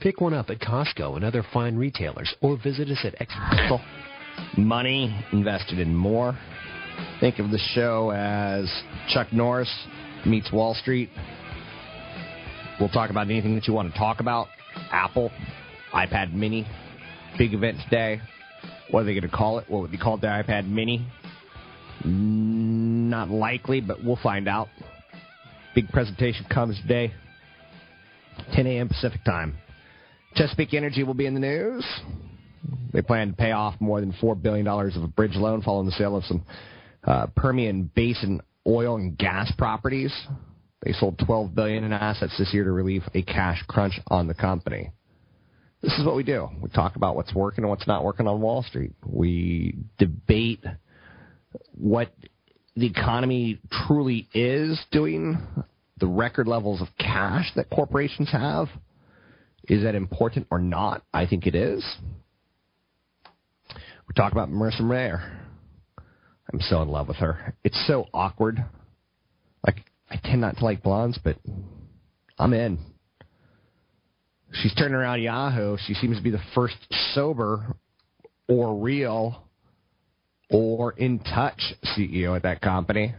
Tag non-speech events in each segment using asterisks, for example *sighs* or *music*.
Pick one up at Costco and other fine retailers, or visit us at X. Money invested in more. Think of the show as Chuck Norris meets Wall Street. We'll talk about anything that you want to talk about. Apple, iPad Mini, big event today. What are they going to call it? What would be called the iPad Mini? Mm, not likely, but we'll find out. Big presentation comes today, 10 a.m. Pacific time. Chesapeake Energy will be in the news. They plan to pay off more than $4 billion of a bridge loan following the sale of some uh, Permian Basin oil and gas properties. They sold 12 billion in assets this year to relieve a cash crunch on the company. This is what we do. We talk about what's working and what's not working on Wall Street. We debate what the economy truly is doing, the record levels of cash that corporations have. Is that important or not? I think it is. We talk about Marissa Mayer. I'm so in love with her. It's so awkward. Like I tend not to like blondes, but I'm in. She's turning around Yahoo. She seems to be the first sober or real or in touch CEO at that company.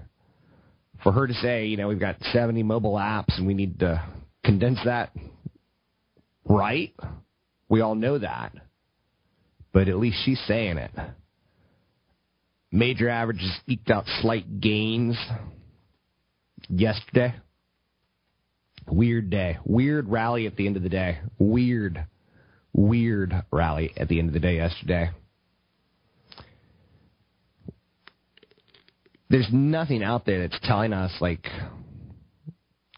For her to say, you know, we've got 70 mobile apps and we need to condense that, right? We all know that. But at least she's saying it. Major averages eked out slight gains yesterday. Weird day. Weird rally at the end of the day. Weird, weird rally at the end of the day yesterday. There's nothing out there that's telling us, like,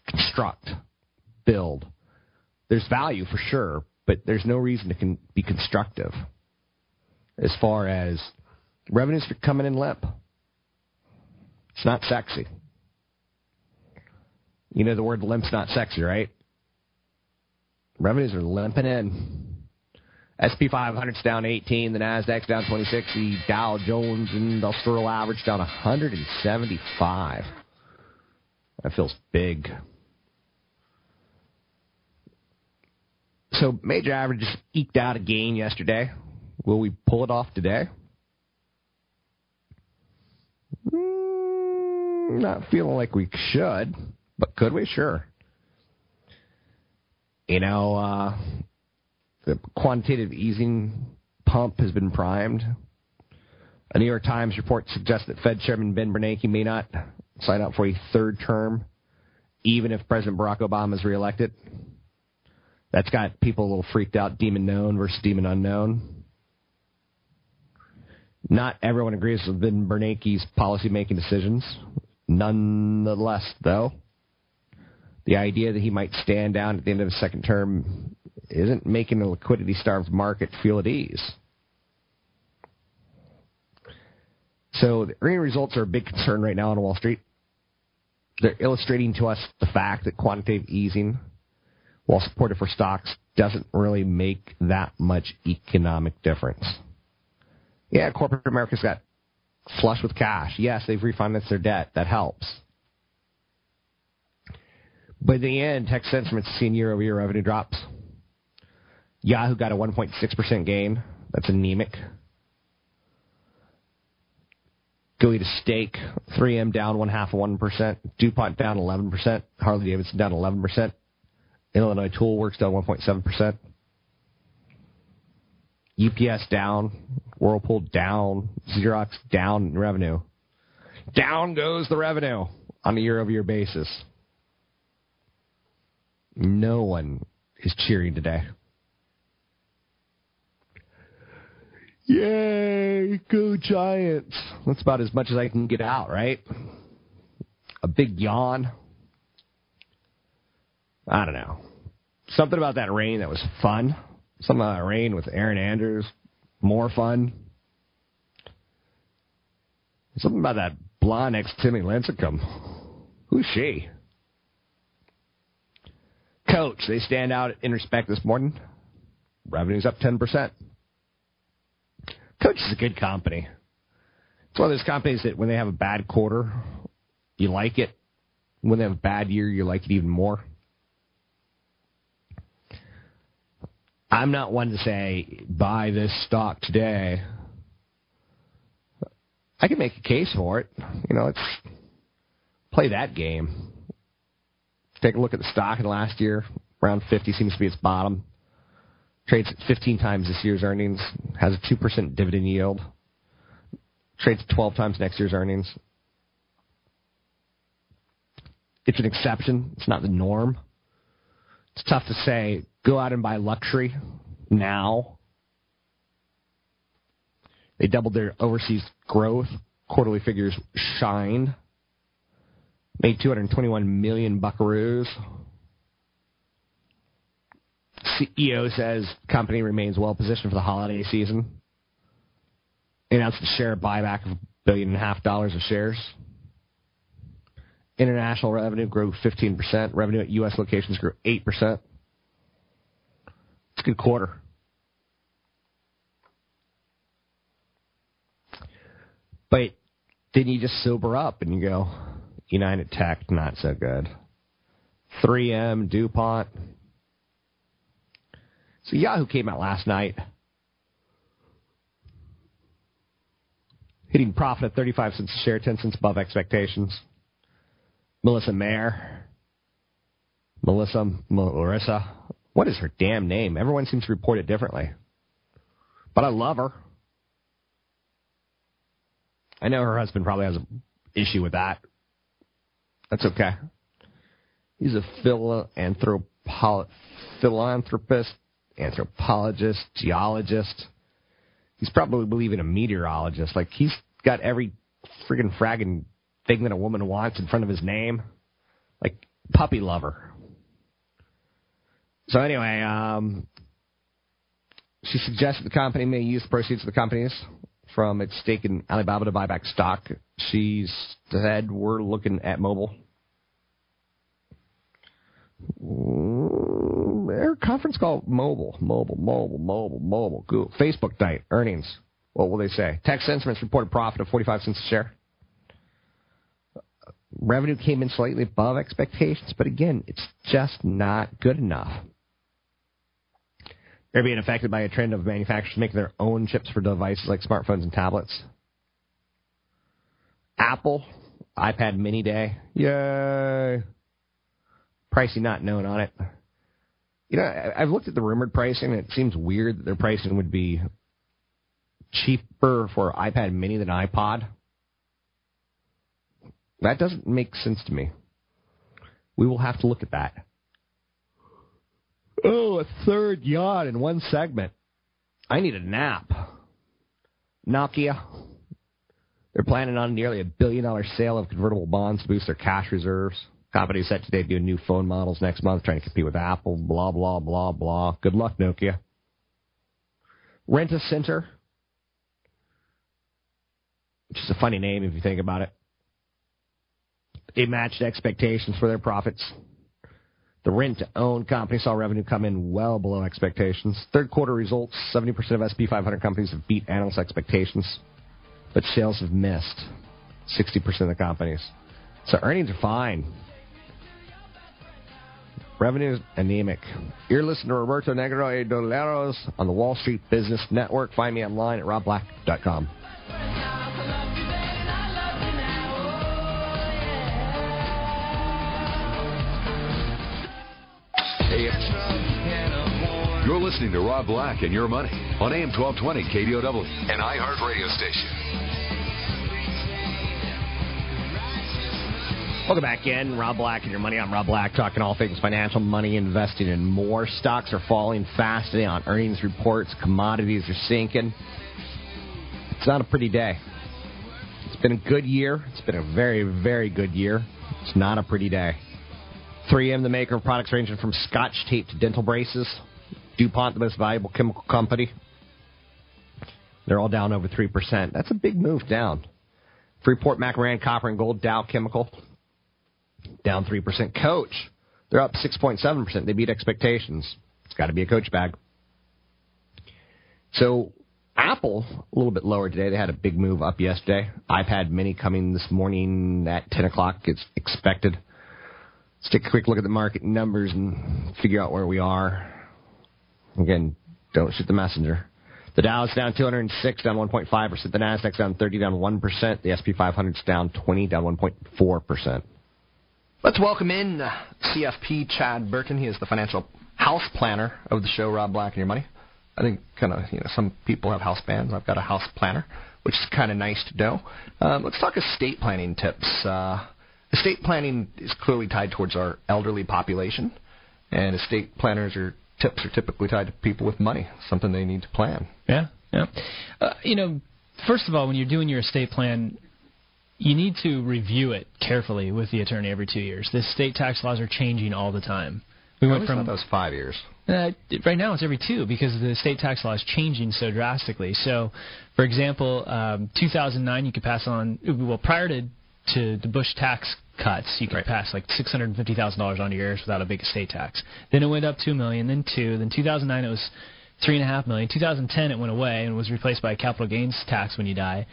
construct, build. There's value for sure, but there's no reason to con- be constructive as far as revenues for coming in limp. It's not sexy. You know the word limp's not sexy, right? Revenues are limping in. SP 500's down 18, the Nasdaq's down 26, the Dow Jones Industrial Average down 175. That feels big. So major averages eked out a gain yesterday. Will we pull it off today? Mm, not feeling like we should. But could we? Sure. You know, uh, the quantitative easing pump has been primed. A New York Times report suggests that Fed Chairman Ben Bernanke may not sign up for a third term, even if President Barack Obama is reelected. That's got people a little freaked out. Demon known versus demon unknown. Not everyone agrees with Ben Bernanke's policy-making decisions. Nonetheless, though, the idea that he might stand down at the end of his second term isn't making the liquidity starved market feel at ease. So the earning results are a big concern right now on Wall Street. They're illustrating to us the fact that quantitative easing, while supportive for stocks, doesn't really make that much economic difference. Yeah, corporate America's got flush with cash. Yes, they've refinanced their debt. That helps. But in the end, Texas Instruments' seen year over year revenue drops. Yahoo got a 1.6% gain. That's anemic. GUI to stake, 3M down one half of 1%, DuPont down 11%, Harley Davidson down 11%, Illinois Tool Works down 1.7%, UPS down, Whirlpool down, Xerox down in revenue. Down goes the revenue on a year over year basis. No one is cheering today. Yay, go Giants. That's about as much as I can get out, right? A big yawn. I don't know. Something about that rain that was fun. Something about that rain with Erin Andrews, more fun. Something about that blonde ex Timmy Lincecum. Who's she? Coach, they stand out in respect this morning. Revenue's up 10%. Coach is a good company. It's one of those companies that when they have a bad quarter, you like it. When they have a bad year, you like it even more. I'm not one to say buy this stock today. I can make a case for it. You know, let's play that game. Take a look at the stock in the last year. Around 50 seems to be its bottom. Trades at 15 times this year's earnings. Has a 2% dividend yield. Trades at 12 times next year's earnings. It's an exception. It's not the norm. It's tough to say, go out and buy luxury now. They doubled their overseas growth. Quarterly figures shine. Made 221 million buckaroos. CEO says company remains well positioned for the holiday season. Announced a share buyback of a billion and a half dollars of shares. International revenue grew 15%. Revenue at U.S. locations grew 8%. A good quarter. But then you just sober up and you go, United Tech, not so good. 3M, DuPont. So Yahoo came out last night hitting profit at 35 cents a share, 10 cents above expectations. Melissa Mayer. Melissa, Marissa. What is her damn name? Everyone seems to report it differently. But I love her. I know her husband probably has an issue with that. That's okay. He's a philanthropo- philanthropist, anthropologist, geologist. He's probably believing a meteorologist. Like he's got every friggin' fragging thing that a woman wants in front of his name. Like puppy lover. So anyway, um, she suggested the company may use the proceeds of the companies from its stake in Alibaba to buy back stock. She said we're looking at mobile. Their conference call mobile, mobile, mobile, mobile, mobile. Google, Facebook night earnings. What will they say? Texas Instruments reported profit of 45 cents a share. Revenue came in slightly above expectations, but again, it's just not good enough. They're being affected by a trend of manufacturers making their own chips for devices like smartphones and tablets. Apple, iPad mini day. Yay. Pricing not known on it. You know, I've looked at the rumored pricing, and it seems weird that their pricing would be cheaper for iPad mini than iPod. That doesn't make sense to me. We will have to look at that. A third yacht in one segment. I need a nap. Nokia. They're planning on nearly a billion dollar sale of convertible bonds to boost their cash reserves. Company set today to debut new phone models next month, trying to compete with Apple. Blah blah blah blah. Good luck, Nokia. Rent a Center, which is a funny name if you think about it. It matched expectations for their profits. The rent to own company saw revenue come in well below expectations. Third quarter results 70% of SP 500 companies have beat analyst expectations, but sales have missed 60% of the companies. So earnings are fine. Revenue is anemic. You're listening to Roberto Negro y Doleros on the Wall Street Business Network. Find me online at robblack.com. listening to Rob Black and Your Money on AM 1220 KDOW, an iHeart radio station. Welcome back in. Rob Black and Your Money. I'm Rob Black, talking all things financial, money, investing, and more. Stocks are falling fast today on earnings reports. Commodities are sinking. It's not a pretty day. It's been a good year. It's been a very, very good year. It's not a pretty day. 3M, the maker of products ranging from scotch tape to dental braces. DuPont, the most valuable chemical company. They're all down over 3%. That's a big move down. Freeport, McMoRan, Copper, and Gold, Dow Chemical, down 3%. Coach, they're up 6.7%. They beat expectations. It's got to be a coach bag. So Apple, a little bit lower today. They had a big move up yesterday. iPad mini coming this morning at 10 o'clock. It's expected. Let's take a quick look at the market numbers and figure out where we are. Again, don't shoot the messenger. The Dow is down 206, down 1.5%. The Nasdaq's down 30, down 1%. The SP 500's down 20, down 1.4%. Let's welcome in uh, CFP Chad Burton. He is the financial house planner of the show, Rob Black and Your Money. I think kind of you know some people have house bands. I've got a house planner, which is kind of nice to know. Um, let's talk estate planning tips. Uh, estate planning is clearly tied towards our elderly population, and estate planners are tips are typically tied to people with money, something they need to plan. Yeah, yeah. Uh, you know, first of all, when you're doing your estate plan, you need to review it carefully with the attorney every two years. The state tax laws are changing all the time. We went from those five years. Uh, right now, it's every two because the state tax law is changing so drastically. So, for example, um, 2009, you could pass on well prior to to the Bush tax cuts, you could right. pass like six hundred and fifty thousand dollars on your heirs without a big estate tax. Then it went up two million, then two, then 2009 it was three and a half million. 2010 it went away and was replaced by a capital gains tax when you die,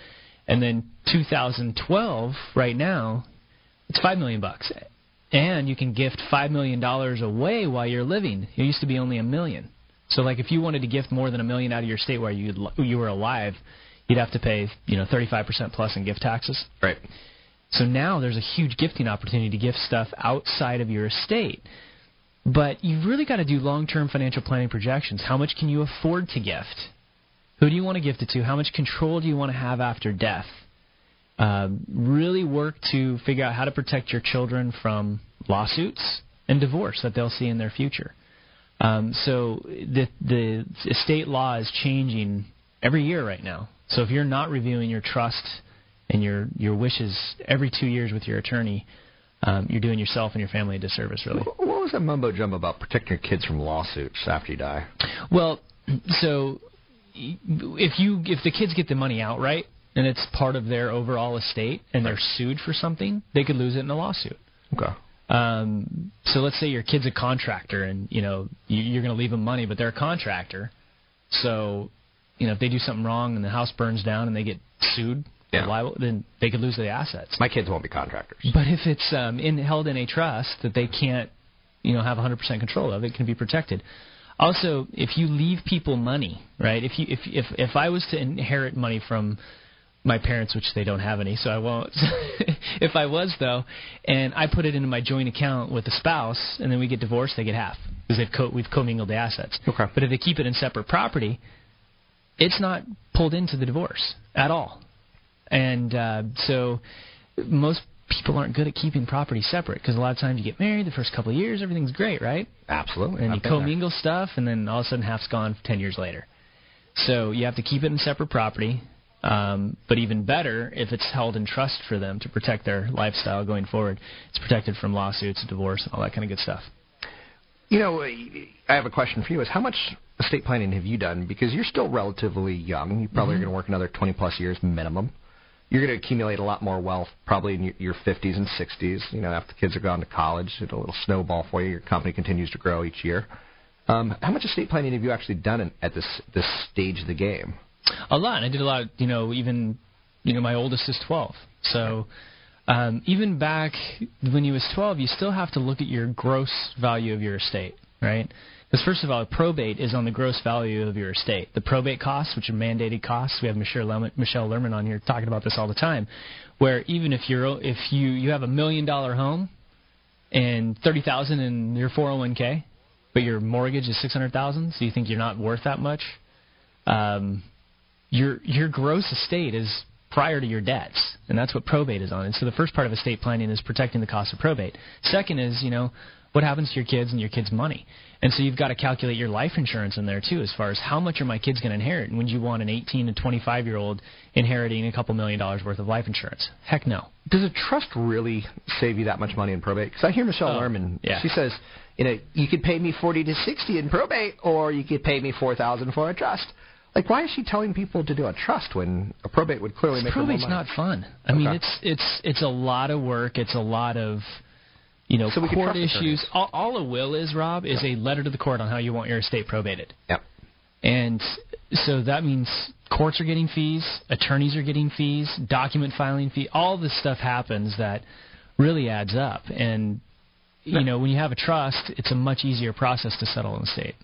and then 2012 right now it's five million bucks, and you can gift five million dollars away while you're living. It used to be only a million. So like if you wanted to gift more than a million out of your state while you you were alive, you'd have to pay you know 35% plus in gift taxes. Right. So now there's a huge gifting opportunity to gift stuff outside of your estate. But you've really got to do long term financial planning projections. How much can you afford to gift? Who do you want to gift it to? How much control do you want to have after death? Uh, really work to figure out how to protect your children from lawsuits and divorce that they'll see in their future. Um, so the the estate law is changing every year right now. So if you're not reviewing your trust and your your wishes every two years with your attorney, um, you're doing yourself and your family a disservice, really. What was that mumbo jumbo about protecting your kids from lawsuits after you die? Well, *clears throat* so if you if the kids get the money outright and it's part of their overall estate and they're sued for something, they could lose it in a lawsuit. Okay. Um, so let's say your kid's a contractor and you know you're going to leave them money, but they're a contractor. So, you know, if they do something wrong and the house burns down and they get sued, yeah. liable, then they could lose the assets. My kids won't be contractors. But if it's um, in, held in a trust that they can't, you know, have 100% control of, it can be protected. Also, if you leave people money, right? If you if if if I was to inherit money from my parents, which they don't have any, so I won't. *laughs* if I was though, and I put it into my joint account with the spouse, and then we get divorced, they get half because they've co- we've commingled the assets. Okay. But if they keep it in separate property, it's not pulled into the divorce at all. And uh, so most people aren't good at keeping property separate because a lot of times you get married the first couple of years, everything's great, right? Absolutely. And I've you commingle stuff, and then all of a sudden half's gone 10 years later. So you have to keep it in separate property. Um, but even better, if it's held in trust for them to protect their lifestyle going forward, it's protected from lawsuits, divorce, and all that kind of good stuff. You know, I have a question for you: Is how much estate planning have you done? Because you're still relatively young. You probably mm-hmm. are going to work another 20 plus years minimum you're going to accumulate a lot more wealth probably in your 50s and 60s. You know, after the kids are gone to college, it's a little snowball for you. Your company continues to grow each year. Um, how much estate planning have you actually done in, at this this stage of the game? A lot. I did a lot. You know, even you know, my oldest is 12. So um, even back when he was 12, you still have to look at your gross value of your estate, right? Because first of all, probate is on the gross value of your estate. The probate costs, which are mandated costs, we have Michelle Lerman, Michelle Lerman on here talking about this all the time. Where even if you're if you you have a million dollar home and thirty thousand in your 401k, but your mortgage is six hundred thousand, so you think you're not worth that much. Um, your your gross estate is prior to your debts, and that's what probate is on. And so the first part of estate planning is protecting the cost of probate. Second is, you know, what happens to your kids and your kids' money. And so you've got to calculate your life insurance in there too, as far as how much are my kids going to inherit. And would you want an 18 to 25 year old inheriting a couple million dollars worth of life insurance? Heck no. Does a trust really save you that much money in probate? Because I hear Michelle Oh, Lerman. yeah. She says, you know, you could pay me forty to sixty in probate, or you could pay me four thousand for a trust. Like, why is she telling people to do a trust when a probate would clearly make her more Probate's money? not fun. I mean, it's it's it's a lot of work. It's a lot of you know So court issues. All, all a will is, Rob, is a letter to the court on how you want your estate probated. Yep. And so that means courts are getting fees, attorneys are getting fees, document filing fee. All this stuff happens that really adds up. And you know, when you have a trust, it's a much easier process to settle an estate.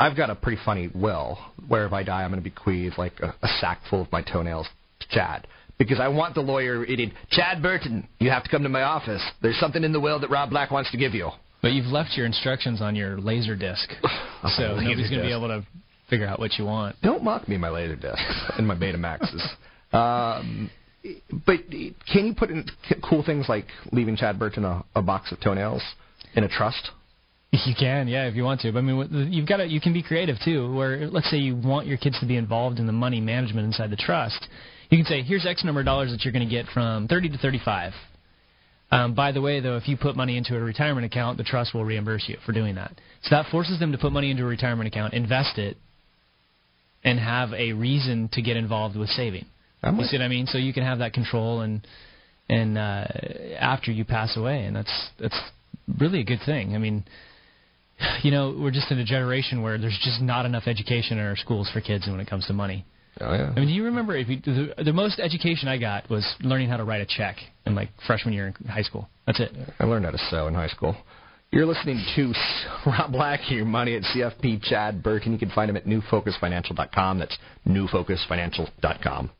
I've got a pretty funny will where if I die, I'm going to bequeath like a, a sack full of my toenails to Chad. Because I want the lawyer reading, Chad Burton, you have to come to my office. There's something in the will that Rob Black wants to give you. But you've left your instructions on your laser disc, *sighs* so nobody's going to be able to figure out what you want. Don't mock me, my laser disc and my Betamaxes. um, but can you put in cool things like leaving Chad Burton a, a box of toenails in a trust? You can, yeah, if you want to. But I mean, you've got to. You can be creative too. Where let's say you want your kids to be involved in the money management inside the trust, you can say, "Here's X number of dollars that you're going to get from 30 to 35." Um, by the way, though, if you put money into a retirement account, the trust will reimburse you for doing that. So that forces them to put money into a retirement account, invest it, and have a reason to get involved with saving. I'm You with see what I mean? So you can have that control and and uh, after you pass away, and that's that's really a good thing. I mean, you know, we're just in a generation where there's just not enough education in our schools for kids when it comes to money. Oh yeah. I mean, do you remember if you, the, the most education I got was learning how to write a check in like freshman year in high school. That's it. I learned how to sew in high school. You're listening to *laughs* Rob Black, your money at CFP Chad Burton. You can find him at newfocusfinancial.com. That's newfocusfinancial.com.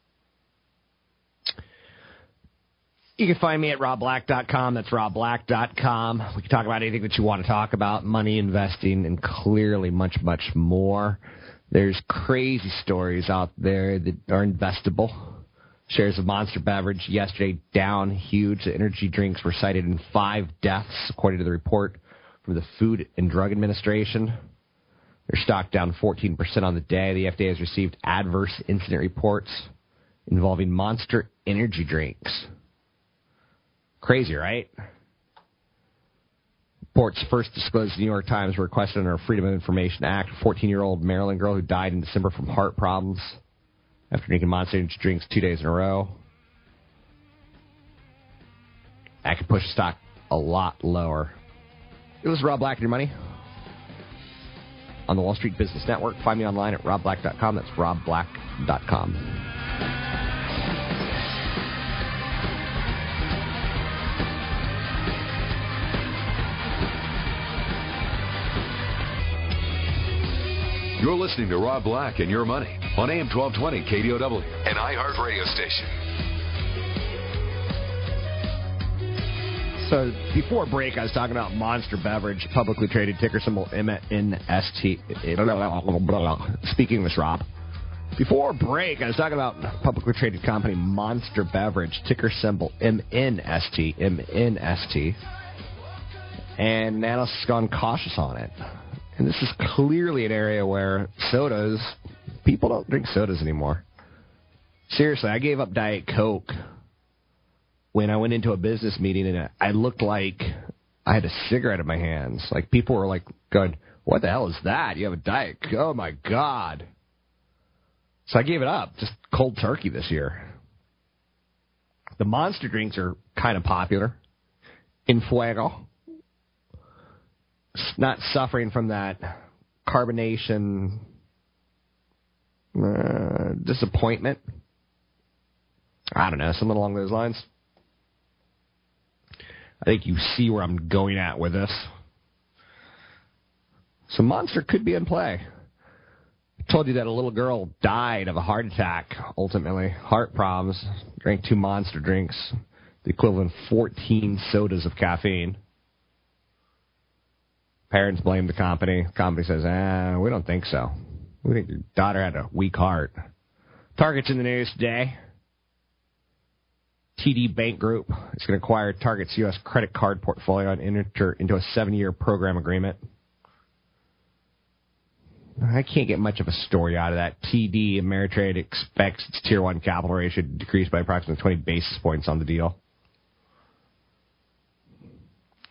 You can find me at robblack.com. That's robblack.com. We can talk about anything that you want to talk about money, investing, and clearly much, much more. There's crazy stories out there that are investable. Shares of Monster Beverage yesterday down huge. The energy drinks were cited in five deaths, according to the report from the Food and Drug Administration. Their stock down 14% on the day. The FDA has received adverse incident reports involving Monster energy drinks. Crazy, right? Reports first disclosed the New York Times were requested under Freedom of Information Act. A 14 year old Maryland girl who died in December from heart problems after drinking Monster drinks two days in a row. That could push stock a lot lower. It was Rob Black and your money on the Wall Street Business Network. Find me online at robblack.com. That's robblack.com. You're listening to Rob Black and Your Money on AM 1220 KDOW, and iHeart radio station. So before break, I was talking about Monster Beverage, publicly traded ticker symbol MNST. Speaking English, Rob. Before break, I was talking about publicly traded company Monster Beverage, ticker symbol MNST, MNST. And Nanos has gone cautious on it. And this is clearly an area where sodas, people don't drink sodas anymore. Seriously, I gave up Diet Coke when I went into a business meeting and I looked like I had a cigarette in my hands. Like people were like going, "What the hell is that? You have a diet? Coke? Oh my god!" So I gave it up, just cold turkey this year. The monster drinks are kind of popular. In Fuego, not suffering from that carbonation uh, disappointment. I don't know, something along those lines. I think you see where I'm going at with this. So Monster could be in play. I told you that a little girl died of a heart attack, ultimately. Heart problems. Drank two Monster drinks, the equivalent of 14 sodas of caffeine. Parents blame the company. The company says, ah, we don't think so. We think your daughter had a weak heart. Target's in the news today. TD Bank Group is going to acquire Target's U.S. credit card portfolio and enter into a seven-year program agreement. I can't get much of a story out of that. TD Ameritrade expects its Tier 1 capital ratio to decrease by approximately 20 basis points on the deal.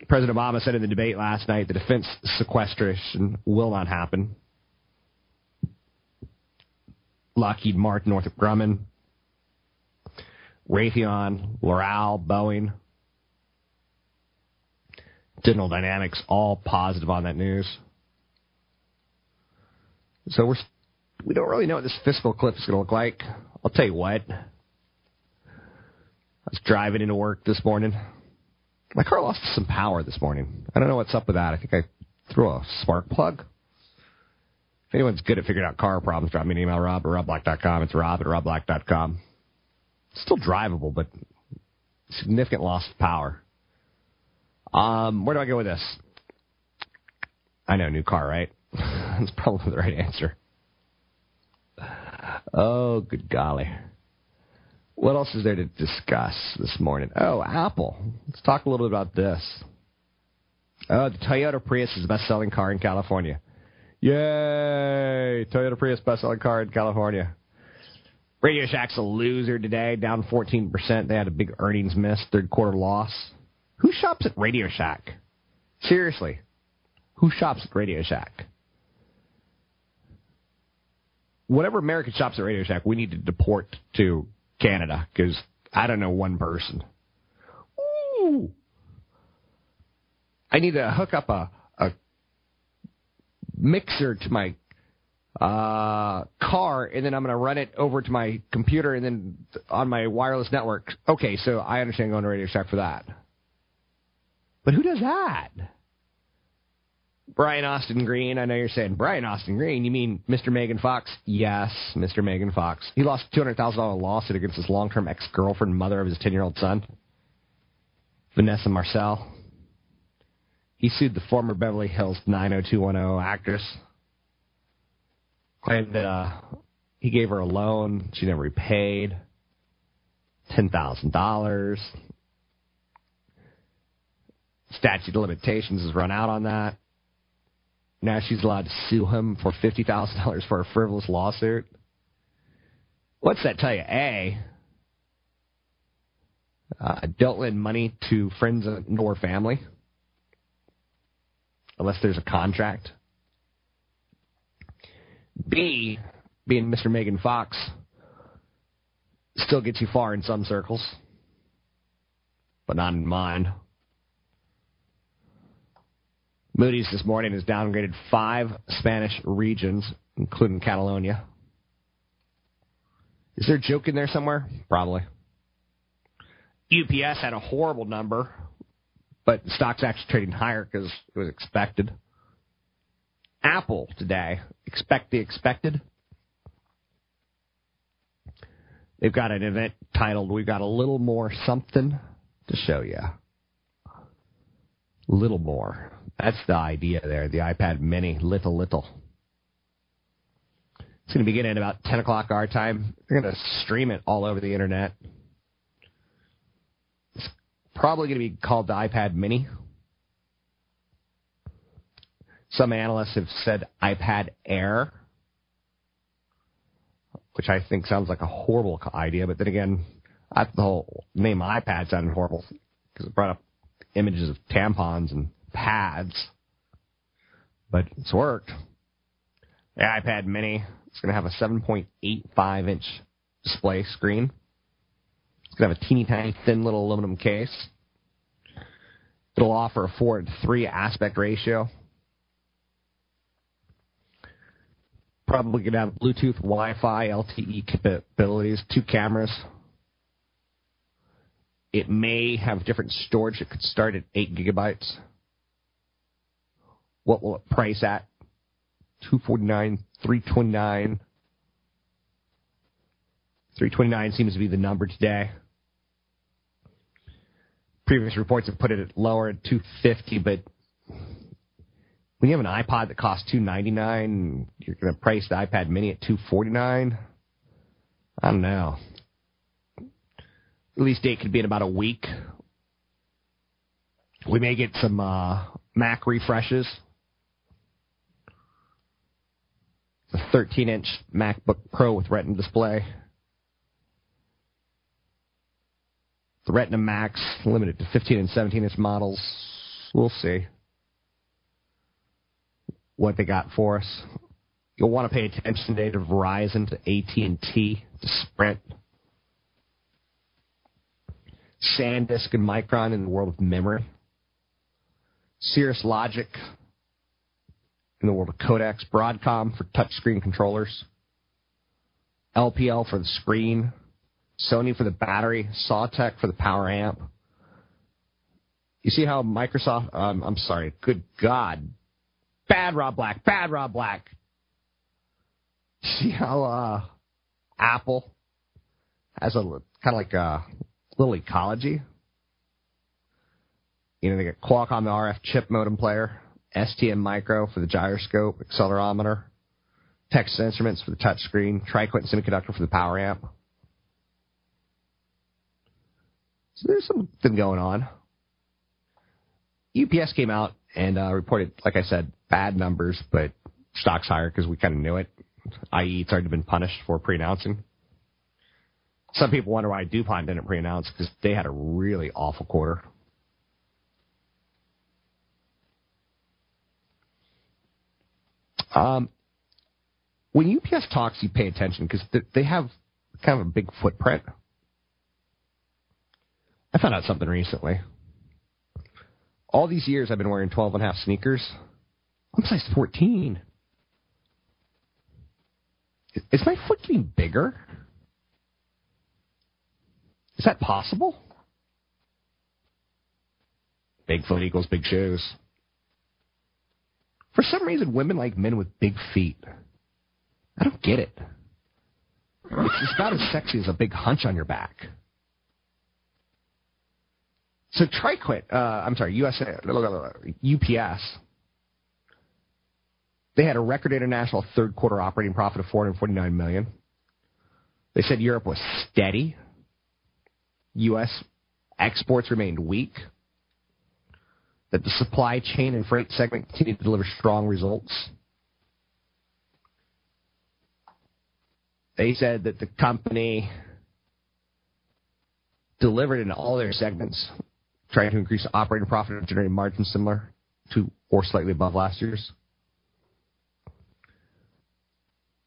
President Obama said in the debate last night the defense sequestration will not happen. Lockheed Martin, Northrop Grumman, Raytheon, Loral, Boeing, General Dynamics, all positive on that news. So we're we don't really know what this fiscal cliff is going to look like. I'll tell you what. I was driving into work this morning. My car lost some power this morning. I don't know what's up with that. I think I threw a spark plug. If anyone's good at figuring out car problems, drop me an email, rob at robblack.com. It's rob at robblack.com. Still drivable, but significant loss of power. Um, where do I go with this? I know, new car, right? *laughs* That's probably the right answer. Oh, good golly. What else is there to discuss this morning? Oh, Apple. Let's talk a little bit about this. Oh, the Toyota Prius is the best selling car in California. Yay! Toyota Prius best selling car in California. Radio Shack's a loser today, down 14%. They had a big earnings miss, third quarter loss. Who shops at Radio Shack? Seriously. Who shops at Radio Shack? Whatever American shops at Radio Shack, we need to deport to Canada because I don't know one person. Ooh. I need to hook up a, a mixer to my uh, car, and then I'm going to run it over to my computer, and then on my wireless network. Okay, so I understand going to Radio Shack for that. But who does that? Brian Austin Green. I know you're saying Brian Austin Green. You mean Mr. Megan Fox? Yes, Mr. Megan Fox. He lost two hundred thousand dollar lawsuit against his long term ex girlfriend, mother of his ten year old son, Vanessa Marcil. He sued the former Beverly Hills 90210 actress. Claimed that uh, he gave her a loan she never repaid. Ten thousand dollars. Statute of limitations has run out on that. Now she's allowed to sue him for $50,000 for a frivolous lawsuit. What's that tell you? A, uh, don't lend money to friends or family unless there's a contract. B, being Mr. Megan Fox, still gets you far in some circles, but not in mine. Moody's this morning has downgraded five Spanish regions, including Catalonia. Is there a joke in there somewhere? Probably. UPS had a horrible number, but the stock's actually trading higher because it was expected. Apple today, expect the expected. They've got an event titled We've Got a Little More Something to Show You. Little more. That's the idea there. The iPad Mini, little, little. It's going to begin at about 10 o'clock our time. They're going to stream it all over the internet. It's probably going to be called the iPad Mini. Some analysts have said iPad Air, which I think sounds like a horrible idea. But then again, I, the whole name iPad sounded horrible because it brought up images of tampons and pads, but it's worked. The iPad Mini is going to have a 7.85 inch display screen. It's going to have a teeny tiny thin little aluminum case. It'll offer a 4 to 3 aspect ratio. Probably going to have Bluetooth, Wi Fi, LTE capabilities, two cameras. It may have different storage. It could start at 8 gigabytes. What will it price at? 249, 329. 329 seems to be the number today. Previous reports have put it at lower at 250, but when you have an iPod that costs 299, you're going to price the iPad Mini at 249. I don't know. Release date could be in about a week. We may get some uh, Mac refreshes. The 13 inch MacBook Pro with Retina display. The Retina Macs limited to 15 and 17 inch models. We'll see what they got for us. You'll want to pay attention today to Verizon, to AT&T, to Sprint, SanDisk and Micron in the world of memory, Cirrus Logic in the world of codecs, Broadcom for touchscreen controllers, LPL for the screen, Sony for the battery, Sawtech for the power amp. You see how Microsoft, um, I'm sorry, good God, bad Rob Black, bad Rob Black. *laughs* See how uh, Apple has a kind of like a little ecology. You know, they got Qualcomm the RF chip modem player, STM Micro for the gyroscope, accelerometer, Texas Instruments for the touchscreen, TriQuint Semiconductor for the power amp. So there's something going on. UPS came out and uh, reported, like I said, bad numbers, but stock's higher because we kind of knew it. I.e., it's already been punished for pre-announcing. Some people wonder why DuPont didn't pre-announce because they had a really awful quarter. Um, when UPS talks, you pay attention because they have kind of a big footprint. I found out something recently. All these years I've been wearing 12 and a half sneakers. I'm size 14. Is my foot getting bigger? Is that possible? Big foot equals big shoes. For some reason, women like men with big feet. I don't get it. It's about as sexy as a big hunch on your back. So TriQuint, uh, I'm sorry, USA, UPS, they had a record international third quarter operating profit of 449 million. They said Europe was steady. U.S. exports remained weak. That the supply chain and freight segment continued to deliver strong results. They said that the company delivered in all their segments, trying to increase operating profit and generating margins similar to or slightly above last year's.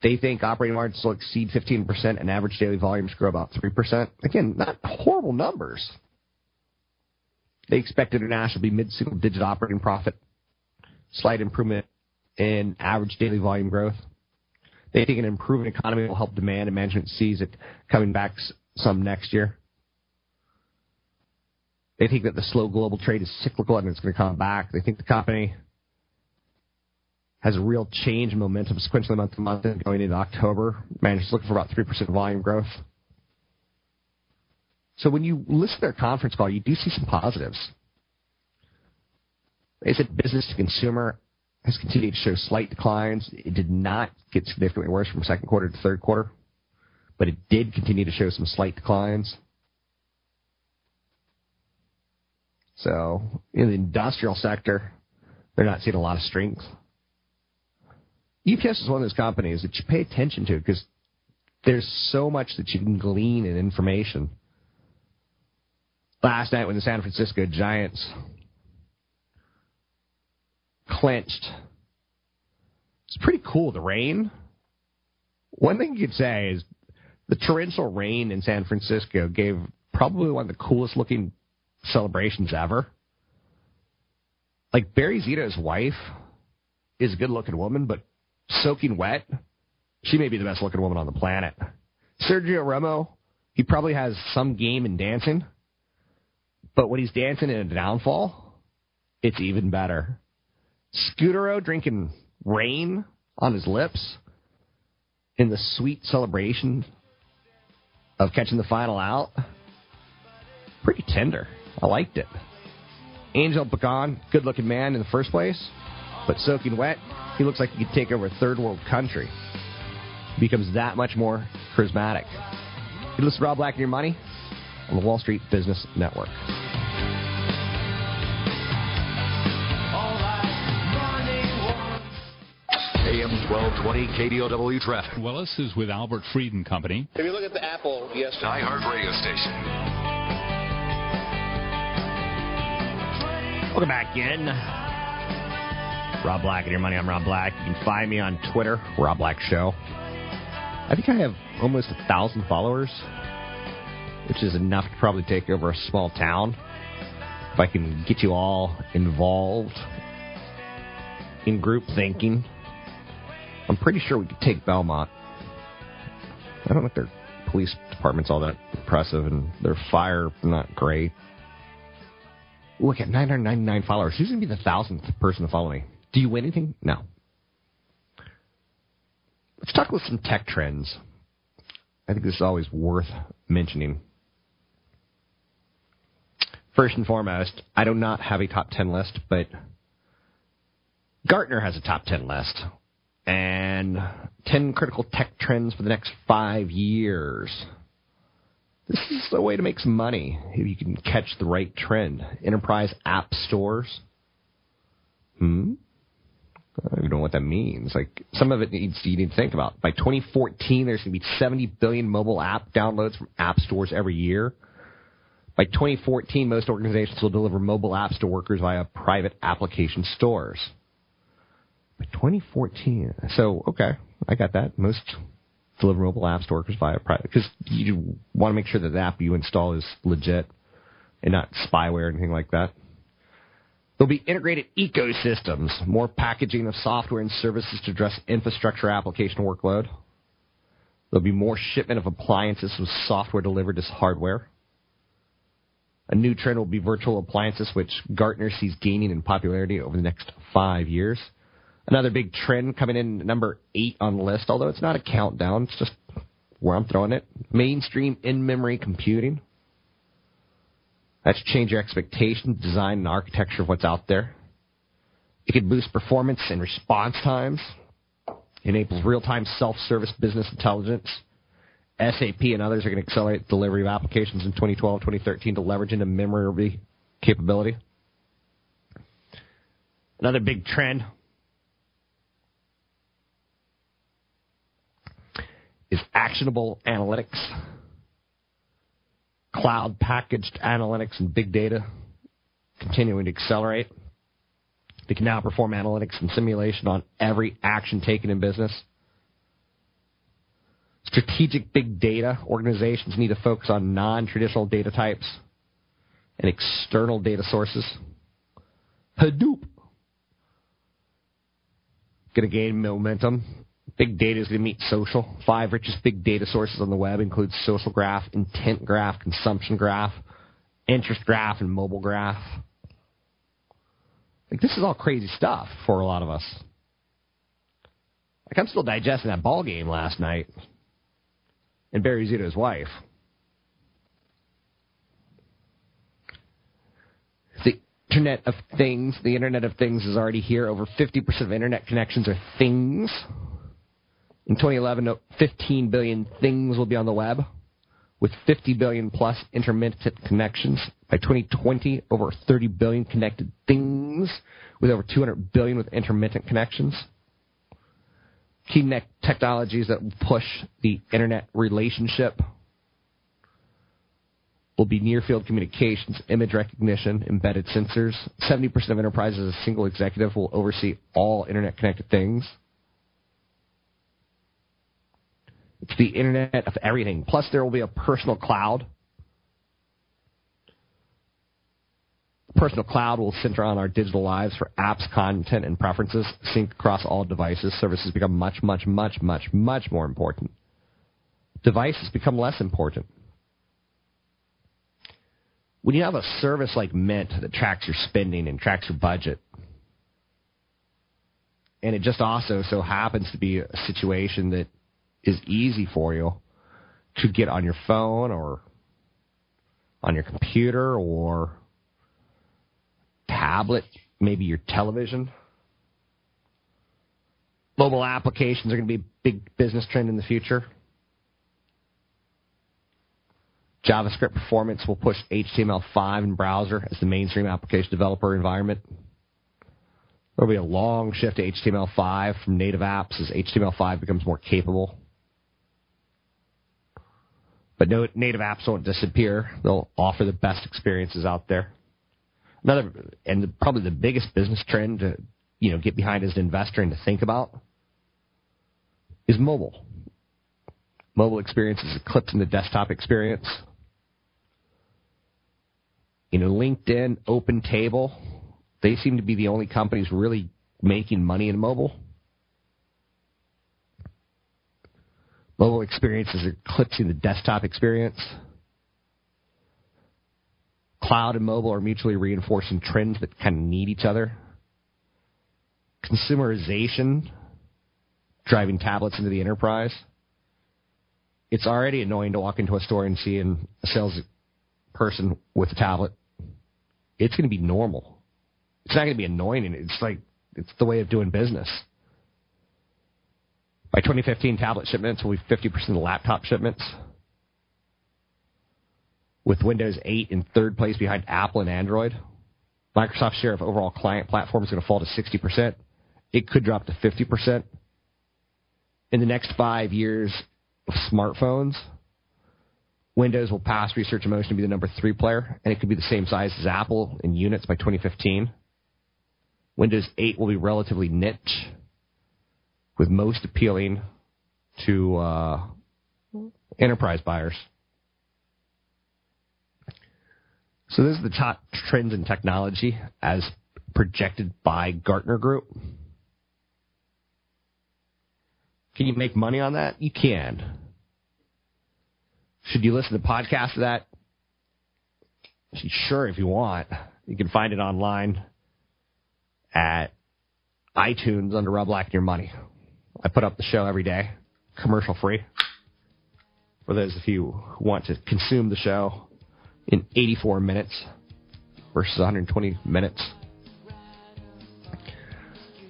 They think operating margins will exceed 15% and average daily volumes grow about 3%. Again, not horrible numbers. They expect international to be mid-single digit operating profit, slight improvement in average daily volume growth. They think an improving economy will help demand, and management sees it coming back some next year. They think that the slow global trade is cyclical and it's going to come back. They think the company has a real change in momentum sequentially month to month and going into October. Management's looking for about 3% volume growth. So when you listen to their conference call, you do see some positives. They said business to consumer has continued to show slight declines. It did not get significantly worse from second quarter to third quarter, but it did continue to show some slight declines. So in the industrial sector, they're not seeing a lot of strength. UPS is one of those companies that you pay attention to because there's so much that you can glean in information. Last night when the San Francisco Giants clinched, it's pretty cool. The rain. One thing you could say is the torrential rain in San Francisco gave probably one of the coolest looking celebrations ever. Like Barry Zito's wife is a good looking woman, but soaking wet, she may be the best looking woman on the planet. Sergio Romo, he probably has some game in dancing, but when he's dancing in a downfall, it's even better. Scutaro drinking rain on his lips in the sweet celebration of catching the final out. Pretty tender. I liked it. Angel Pagan, good looking man in the first place, but soaking wet, he looks like he could take over a third world country. He becomes that much more charismatic. You listen to Rob Black and Your Money on the Wall Street Business Network. AM 1220 KDOW traffic. Willis is with Albert Frieden Company. If you look at the Apple yesterday. iHeart Radio Station. Welcome back in. Rob Black and your money. I'm Rob Black. You can find me on Twitter, Rob Black Show. I think I have almost a thousand followers, which is enough to probably take over a small town. If I can get you all involved in group thinking, I'm pretty sure we could take Belmont. I don't think their police department's all that impressive, and their fire not great. Look at 999 followers. Who's going to be the thousandth person to follow me? Do you win anything? No. Let's talk about some tech trends. I think this is always worth mentioning. First and foremost, I do not have a top 10 list, but Gartner has a top 10 list. And 10 critical tech trends for the next five years. This is a way to make some money if you can catch the right trend. Enterprise app stores. Hmm? I don't know what that means. Like some of it needs you need to think about. By 2014, there's going to be 70 billion mobile app downloads from app stores every year. By 2014, most organizations will deliver mobile apps to workers via private application stores. By 2014, so okay, I got that. Most deliver mobile apps to workers via private because you want to make sure that the app you install is legit and not spyware or anything like that. There'll be integrated ecosystems, more packaging of software and services to address infrastructure application workload. There'll be more shipment of appliances with software delivered as hardware. A new trend will be virtual appliances, which Gartner sees gaining in popularity over the next five years. Another big trend coming in number eight on the list, although it's not a countdown, it's just where I'm throwing it. Mainstream in memory computing. That's change your expectations, design, and architecture of what's out there. It can boost performance and response times. Enables real-time self-service business intelligence. SAP and others are going to accelerate delivery of applications in 2012, 2013 to leverage into memory capability. Another big trend is actionable analytics cloud packaged analytics and big data continuing to accelerate. They can now perform analytics and simulation on every action taken in business. Strategic big data organizations need to focus on non traditional data types and external data sources. Hadoop. Going to gain momentum Big data is going to meet social. Five richest big data sources on the web include social graph, intent graph, consumption graph, interest graph, and mobile graph. Like this is all crazy stuff for a lot of us. Like I'm still digesting that ball game last night, and Barry Zito's wife. The Internet of Things, the Internet of Things is already here. Over 50% of Internet connections are things. In 2011, 15 billion things will be on the web, with 50 billion plus intermittent connections. By 2020, over 30 billion connected things, with over 200 billion with intermittent connections. Key ne- technologies that will push the internet relationship will be near field communications, image recognition, embedded sensors. 70% of enterprises, a single executive will oversee all internet connected things. It's the Internet of Everything. Plus, there will be a personal cloud. Personal cloud will center on our digital lives for apps, content, and preferences, sync across all devices. Services become much, much, much, much, much more important. Devices become less important. When you have a service like Mint that tracks your spending and tracks your budget, and it just also so happens to be a situation that is easy for you to get on your phone or on your computer or tablet, maybe your television. Mobile applications are going to be a big business trend in the future. JavaScript performance will push HTML5 in browser as the mainstream application developer environment. There'll be a long shift to HTML5 from native apps as HTML5 becomes more capable. But no, native apps won't disappear. They'll offer the best experiences out there. Another, and the, probably the biggest business trend to, you know, get behind as an investor and to think about is mobile. Mobile experience is eclipsing the desktop experience. You know, LinkedIn, Open Table, they seem to be the only companies really making money in mobile. Mobile experience is eclipsing the desktop experience. Cloud and mobile are mutually reinforcing trends that kind of need each other. Consumerization driving tablets into the enterprise. It's already annoying to walk into a store and see a sales person with a tablet. It's going to be normal. It's not going to be annoying. It's like it's the way of doing business. By 2015, tablet shipments will be 50% of laptop shipments. With Windows 8 in third place behind Apple and Android, Microsoft's share of overall client platforms is going to fall to 60%. It could drop to 50%. In the next five years of smartphones, Windows will pass Research and Motion to be the number three player, and it could be the same size as Apple in units by 2015. Windows 8 will be relatively niche, with most appealing to uh, enterprise buyers. So this is the top trends in technology as projected by Gartner Group. Can you make money on that? You can. Should you listen to podcasts of that? Sure, if you want. You can find it online at iTunes under Rob Black and Your Money. I put up the show every day, commercial free. For those of you who want to consume the show in 84 minutes versus 120 minutes.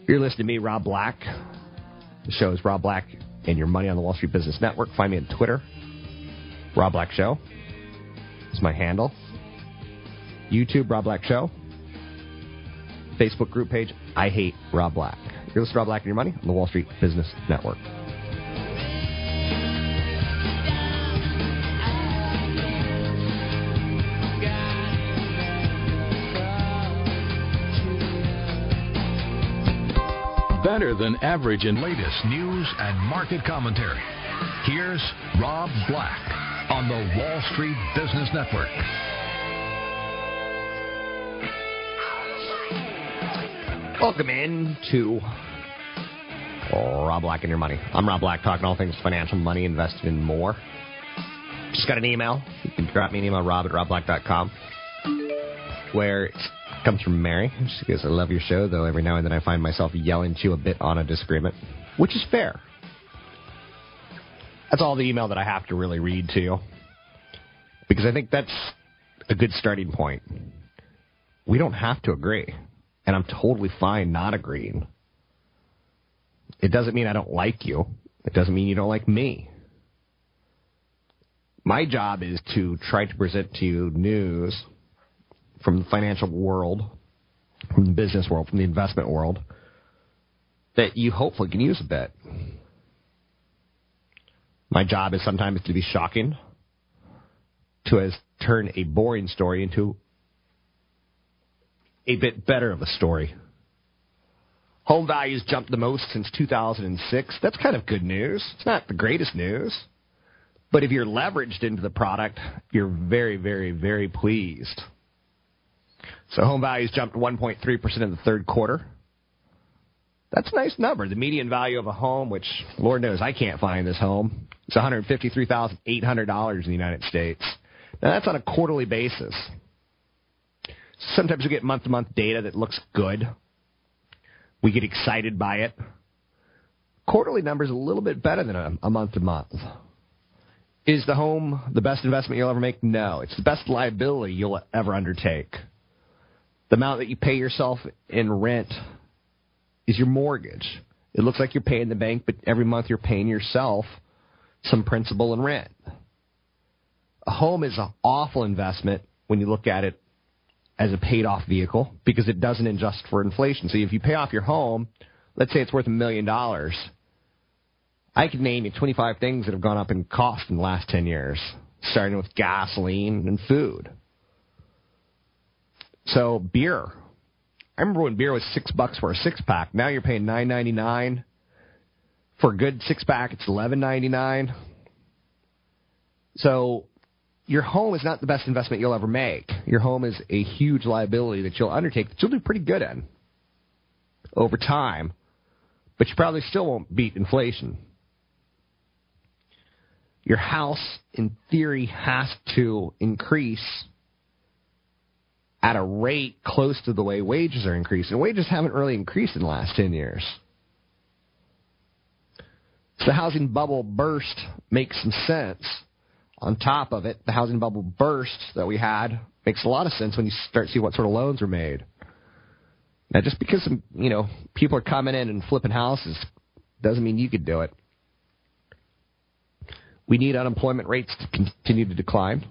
You're listening to me, Rob Black. The show is Rob Black and Your Money on the Wall Street Business Network. Find me on Twitter, Rob Black Show. It's my handle. YouTube, Rob Black Show. Facebook group page, I Hate Rob Black. You're listening to Rob Black and Your Money on the Wall Street Business Network. Better than average in latest news and market commentary. Here's Rob Black on the Wall Street Business Network. Welcome in to Rob Black and Your Money. I'm Rob Black, talking all things financial, money, investing, and more. Just got an email. You can drop me an email, rob at robblack.com, where it comes from Mary. She goes, I love your show, though every now and then I find myself yelling to you a bit on a disagreement, which is fair. That's all the email that I have to really read to you. Because I think that's a good starting point. We don't have to agree and I'm totally fine not agreeing. It doesn't mean I don't like you. It doesn't mean you don't like me. My job is to try to present to you news from the financial world, from the business world, from the investment world, that you hopefully can use a bit. My job is sometimes to be shocking, to as turn a boring story into a bit better of a story. Home values jumped the most since 2006. That's kind of good news. It's not the greatest news. But if you're leveraged into the product, you're very, very, very pleased. So home values jumped 1.3% in the third quarter. That's a nice number. The median value of a home, which Lord knows I can't find this home, it's $153,800 in the United States. Now that's on a quarterly basis. Sometimes we get month to month data that looks good. We get excited by it. Quarterly numbers a little bit better than a month to month. Is the home the best investment you'll ever make? No. It's the best liability you'll ever undertake. The amount that you pay yourself in rent is your mortgage. It looks like you're paying the bank, but every month you're paying yourself some principal and rent. A home is an awful investment when you look at it as a paid off vehicle because it doesn't adjust for inflation. So if you pay off your home, let's say it's worth a million dollars, I could name you 25 things that have gone up in cost in the last 10 years, starting with gasoline and food. So beer. I remember when beer was six bucks for a six pack. Now you're paying nine ninety nine for a good six pack. It's eleven ninety nine. So your home is not the best investment you'll ever make. Your home is a huge liability that you'll undertake that you'll do pretty good in over time, but you probably still won't beat inflation. Your house, in theory, has to increase at a rate close to the way wages are increasing. Wages haven't really increased in the last 10 years. So the housing bubble burst makes some sense. On top of it, the housing bubble burst that we had makes a lot of sense when you start to see what sort of loans are made. Now, just because some, you know people are coming in and flipping houses doesn't mean you could do it. We need unemployment rates to continue to decline.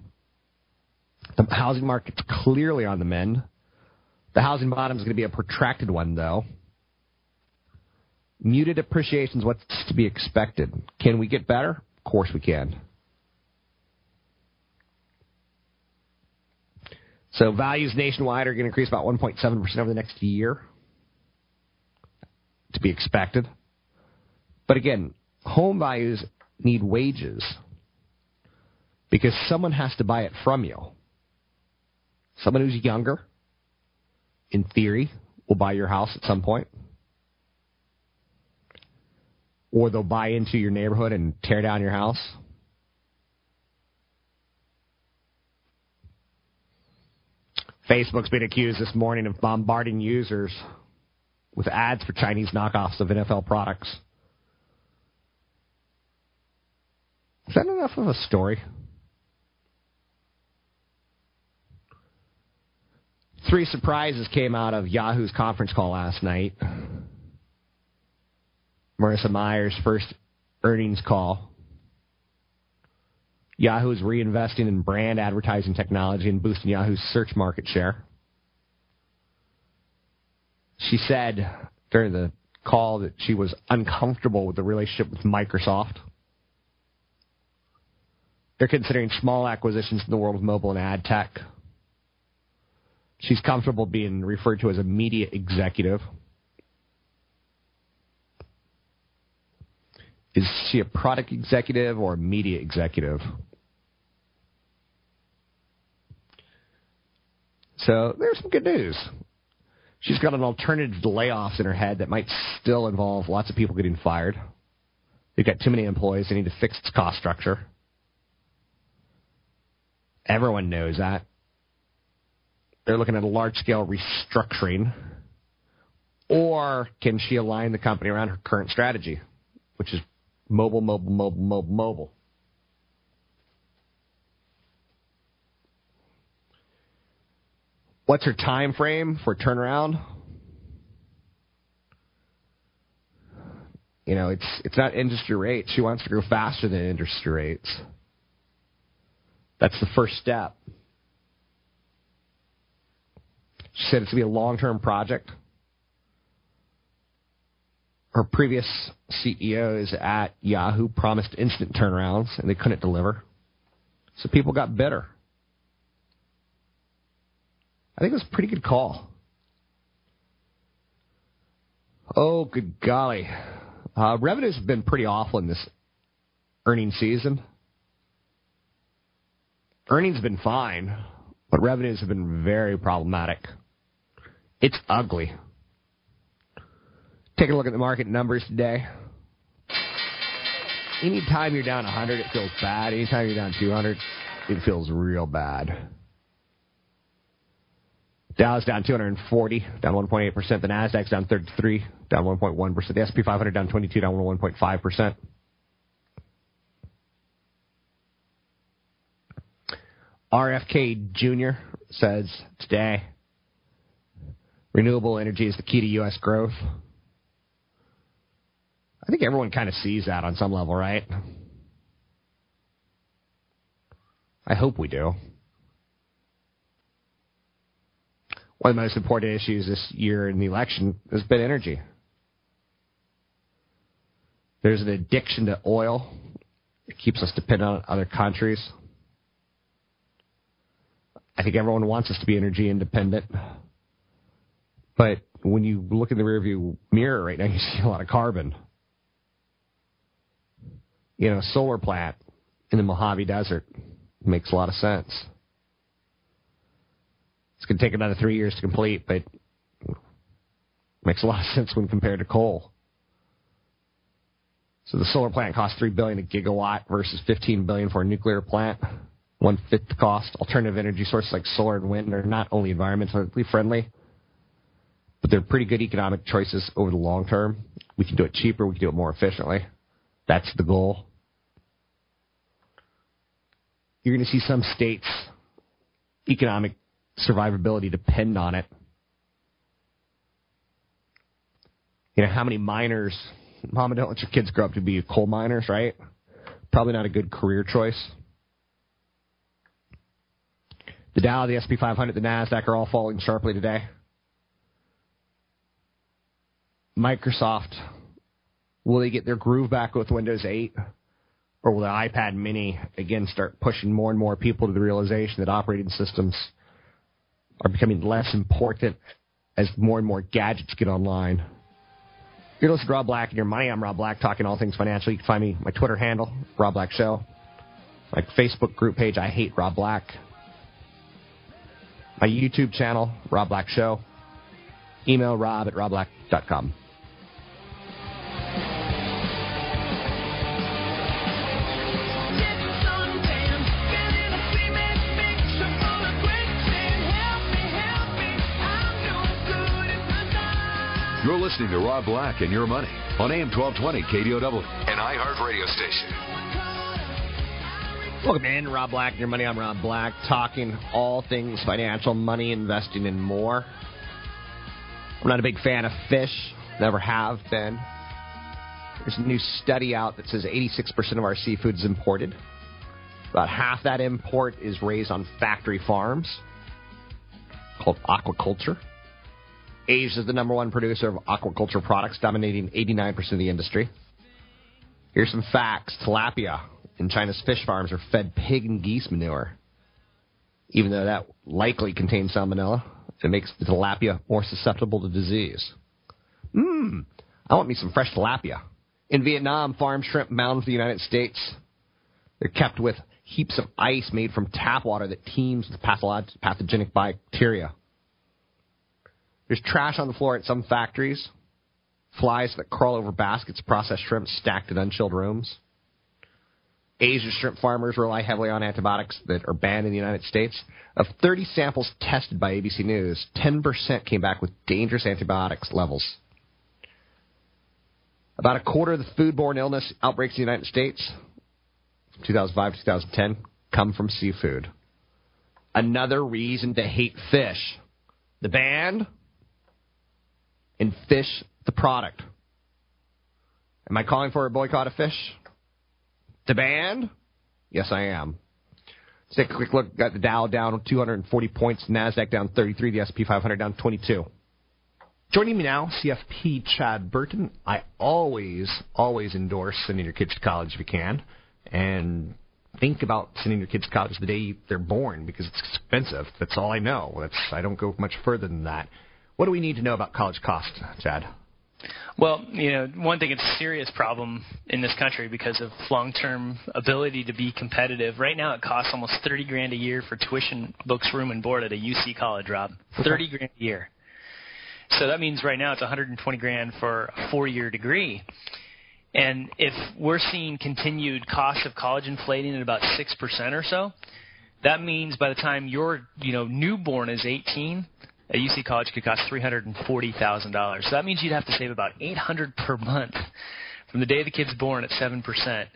The housing market's clearly on the mend. The housing bottom is going to be a protracted one, though. Muted appreciation is what's to be expected. Can we get better? Of course we can. So values nationwide are going to increase about 1.7% over the next year. To be expected. But again, home values need wages because someone has to buy it from you. Someone who's younger, in theory, will buy your house at some point. Or they'll buy into your neighborhood and tear down your house. Facebook's been accused this morning of bombarding users with ads for Chinese knockoffs of NFL products. Is that enough of a story? Three surprises came out of Yahoo's conference call last night. Marissa Mayer's first earnings call. Yahoo's reinvesting in brand advertising technology and boosting Yahoo's search market share. She said during the call that she was uncomfortable with the relationship with Microsoft. They're considering small acquisitions in the world of mobile and ad tech. She's comfortable being referred to as a media executive. Is she a product executive or a media executive? So there's some good news. She's got an alternative to layoffs in her head that might still involve lots of people getting fired. They've got too many employees. They need to fix its cost structure. Everyone knows that. They're looking at a large scale restructuring. Or can she align the company around her current strategy, which is mobile, mobile, mobile, mobile, mobile? What's her time frame for turnaround? You know, it's it's not industry rates. She wants to grow faster than industry rates. That's the first step. She said it's to be a long term project. Her previous CEOs at Yahoo promised instant turnarounds, and they couldn't deliver. So people got bitter. I think it was a pretty good call. Oh, good golly. Uh, revenues have been pretty awful in this earnings season. Earnings have been fine, but revenues have been very problematic. It's ugly. Take a look at the market numbers today. Anytime you're down 100, it feels bad. Anytime you're down 200, it feels real bad. Dow's down 240, down 1.8%. The Nasdaq's down 33, down 1.1%. The S&P 500 down 22, down 1.5%. RFK Jr. says today renewable energy is the key to U.S. growth. I think everyone kind of sees that on some level, right? I hope we do. One of the most important issues this year in the election has been energy. There's an addiction to oil. It keeps us dependent on other countries. I think everyone wants us to be energy independent. But when you look in the rearview mirror right now, you see a lot of carbon. You know, a solar plant in the Mojave Desert makes a lot of sense. It's going to take another three years to complete, but makes a lot of *laughs* sense when compared to coal. So the solar plant costs three billion a gigawatt versus fifteen billion for a nuclear plant, one fifth the cost. Alternative energy sources like solar and wind are not only environmentally friendly, but they're pretty good economic choices over the long term. We can do it cheaper, we can do it more efficiently. That's the goal. You're going to see some states' economic survivability depend on it. You know, how many miners, mama, don't let your kids grow up to be coal miners, right? Probably not a good career choice. The Dow, the SP 500, the NASDAQ are all falling sharply today. Microsoft, will they get their groove back with Windows 8? Or will the iPad mini again start pushing more and more people to the realization that operating systems are becoming less important as more and more gadgets get online? You're listening to Rob Black and your money. I'm Rob Black, talking all things financial. You can find me my Twitter handle, Rob Black Show. My Facebook group page, I Hate Rob Black. My YouTube channel, Rob Black Show. Email rob at robblack.com. You're listening to Rob Black and Your Money on AM 1220 KDOW, an iHeart radio station. Welcome in, Rob Black and Your Money. I'm Rob Black, talking all things financial, money, investing, and more. I'm not a big fan of fish, never have been. There's a new study out that says 86% of our seafood is imported. About half that import is raised on factory farms called aquaculture. Asia is the number one producer of aquaculture products, dominating 89% of the industry. Here's some facts. Tilapia in China's fish farms are fed pig and geese manure. Even though that likely contains salmonella, it makes the tilapia more susceptible to disease. Mmm, I want me some fresh tilapia. In Vietnam, farm shrimp bound for the United States. They're kept with heaps of ice made from tap water that teems with pathogenic bacteria. There's trash on the floor at some factories, flies that crawl over baskets of processed shrimp stacked in unchilled rooms. Asian shrimp farmers rely heavily on antibiotics that are banned in the United States. Of 30 samples tested by ABC News, 10% came back with dangerous antibiotics levels. About a quarter of the foodborne illness outbreaks in the United States, 2005 to 2010, come from seafood. Another reason to hate fish. The band and fish the product. Am I calling for a boycott of fish? The band? Yes, I am. Let's take a quick look. Got the Dow down 240 points, Nasdaq down 33, the SP 500 down 22. Joining me now, CFP Chad Burton. I always, always endorse sending your kids to college if you can, and think about sending your kids to college the day they're born because it's expensive. That's all I know. That's I don't go much further than that. What do we need to know about college costs, Chad? Well, you know, one thing, it's a serious problem in this country because of long-term ability to be competitive. Right now, it costs almost 30 grand a year for tuition, books, room, and board at a UC college, Rob. 30 grand a year. So that means right now it's 120 grand for a four-year degree. And if we're seeing continued cost of college inflating at about 6% or so, that means by the time your, you know, newborn is 18, a UC college could cost three hundred and forty thousand dollars. So that means you'd have to save about eight hundred per month from the day the kid's born at seven percent,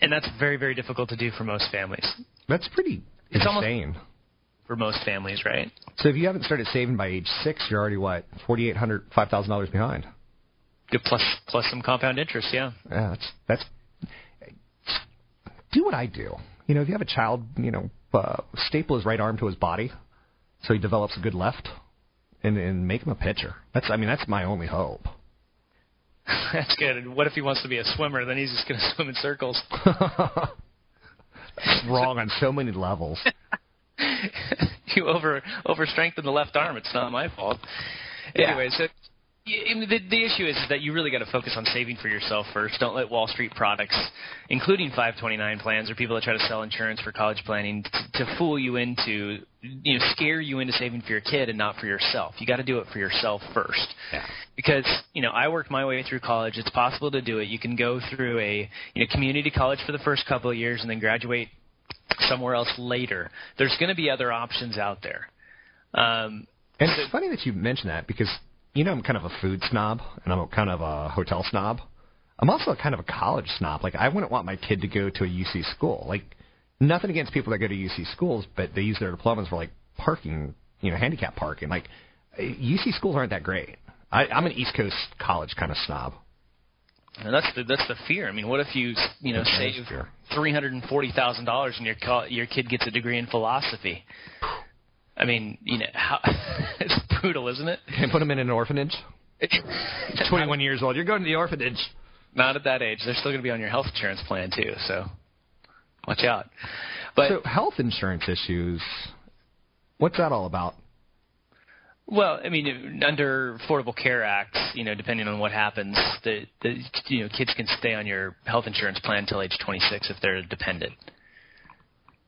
and that's very very difficult to do for most families. That's pretty it's insane for most families, right? So if you haven't started saving by age six, you're already what forty eight hundred five thousand dollars behind. Yeah, plus plus some compound interest, yeah. Yeah, that's that's do what I do. You know, if you have a child, you know, uh, staple his right arm to his body so he develops a good left, and and make him a pitcher. That's I mean that's my only hope. *laughs* That's good. And what if he wants to be a swimmer? Then he's just going *laughs* to swim in circles. That's wrong on so many levels. *laughs* you over over strengthen the left arm. It's not my fault. Yeah. Anyway, so y- the the issue is, is that you really got to focus on saving for yourself first. Don't let Wall Street products, including 529 plans or people that try to sell insurance for college planning, t- to fool you into, you know, scare you into saving for your kid and not for yourself. You got to do it for yourself first. Yeah. Because you know, I worked my way through college. It's possible to do it. You can go through a you know community college for the first couple of years and then graduate somewhere else later. There's going to be other options out there. Um, And it's funny that you mention that because you know I'm kind of a food snob and I'm a kind of a hotel snob. I'm also kind of a college snob. Like I wouldn't want my kid to go to a UC school. Like nothing against people that go to UC schools, but they use their diplomas for like parking, you know, handicap parking. Like uh, UC schools aren't that great. I, I'm an East Coast college kind of snob. And that's the that's the fear. I mean, what if you you know save three hundred and forty thousand dollars and your co- your kid gets a degree in philosophy? I mean, you know, how, *laughs* it's brutal, isn't it? Can I put them in an orphanage? *laughs* 21 years old. You're going to the orphanage. Not at that age. They're still going to be on your health insurance plan too. So watch out. But so health insurance issues. What's that all about? Well, I mean, under Affordable Care Act, you know, depending on what happens, the, the you know kids can stay on your health insurance plan until age 26 if they're dependent.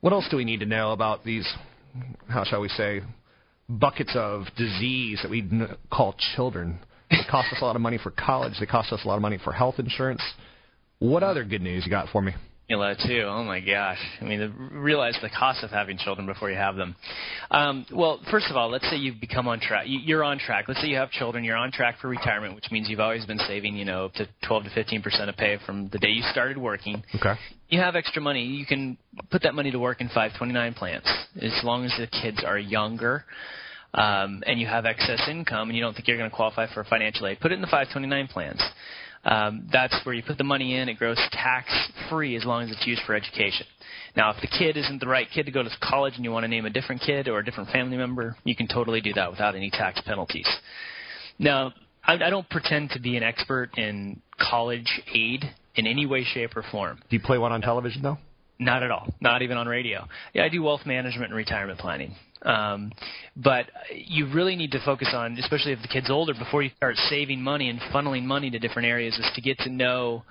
What else do we need to know about these? How shall we say? Buckets of disease that we call children. They cost us a lot of money for college. They cost us a lot of money for health insurance. What other good news you got for me? Formula too. Oh my gosh! I mean, the, realize the cost of having children before you have them. Um, well, first of all, let's say you've become on track. You, you're on track. Let's say you have children. You're on track for retirement, which means you've always been saving, you know, up to 12 to 15 percent of pay from the day you started working. Okay. You have extra money. You can put that money to work in 529 plans as long as the kids are younger. Um, and you have excess income and you don't think you're going to qualify for financial aid, put it in the 529 plans. Um, that's where you put the money in. It grows tax free as long as it's used for education. Now, if the kid isn't the right kid to go to college and you want to name a different kid or a different family member, you can totally do that without any tax penalties. Now, I, I don't pretend to be an expert in college aid in any way, shape, or form. Do you play one on television though? Not at all. Not even on radio. Yeah, I do wealth management and retirement planning. Um, but you really need to focus on, especially if the kid's older, before you start saving money and funneling money to different areas, is to get to know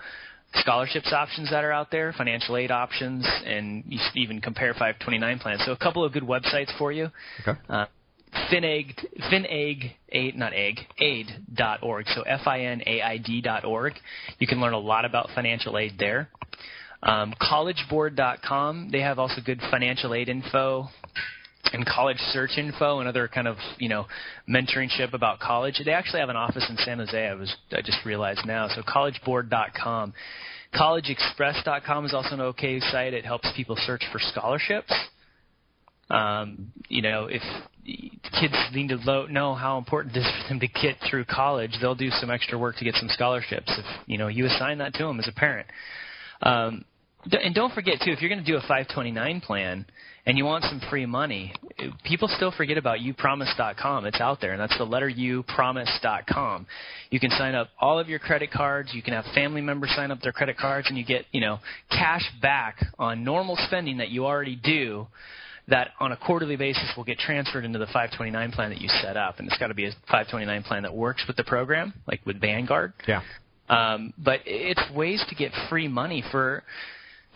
scholarships options that are out there, financial aid options, and you even compare 529 plans. So a couple of good websites for you. Okay. Uh, Finegg, Finegg, aid, not egg, aid.org. So F-I-N-A-I-D dot org. You can learn a lot about financial aid there. Um, collegeboard.com. They have also good financial aid info and college search info and other kind of you know mentoringship about college. They actually have an office in San Jose. I was I just realized now. So collegeboard.com. CollegeExpress.com is also an okay site. It helps people search for scholarships. Um, you know, if kids need to lo- know how important it is for them to get through college, they'll do some extra work to get some scholarships. If you know you assign that to them as a parent. Um, and don't forget too, if you're going to do a 529 plan and you want some free money, people still forget about upromise.com. It's out there, and that's the letter U promise.com. You can sign up all of your credit cards. You can have family members sign up their credit cards, and you get you know cash back on normal spending that you already do. That on a quarterly basis will get transferred into the 529 plan that you set up, and it's got to be a 529 plan that works with the program, like with Vanguard. Yeah. Um, but it's ways to get free money for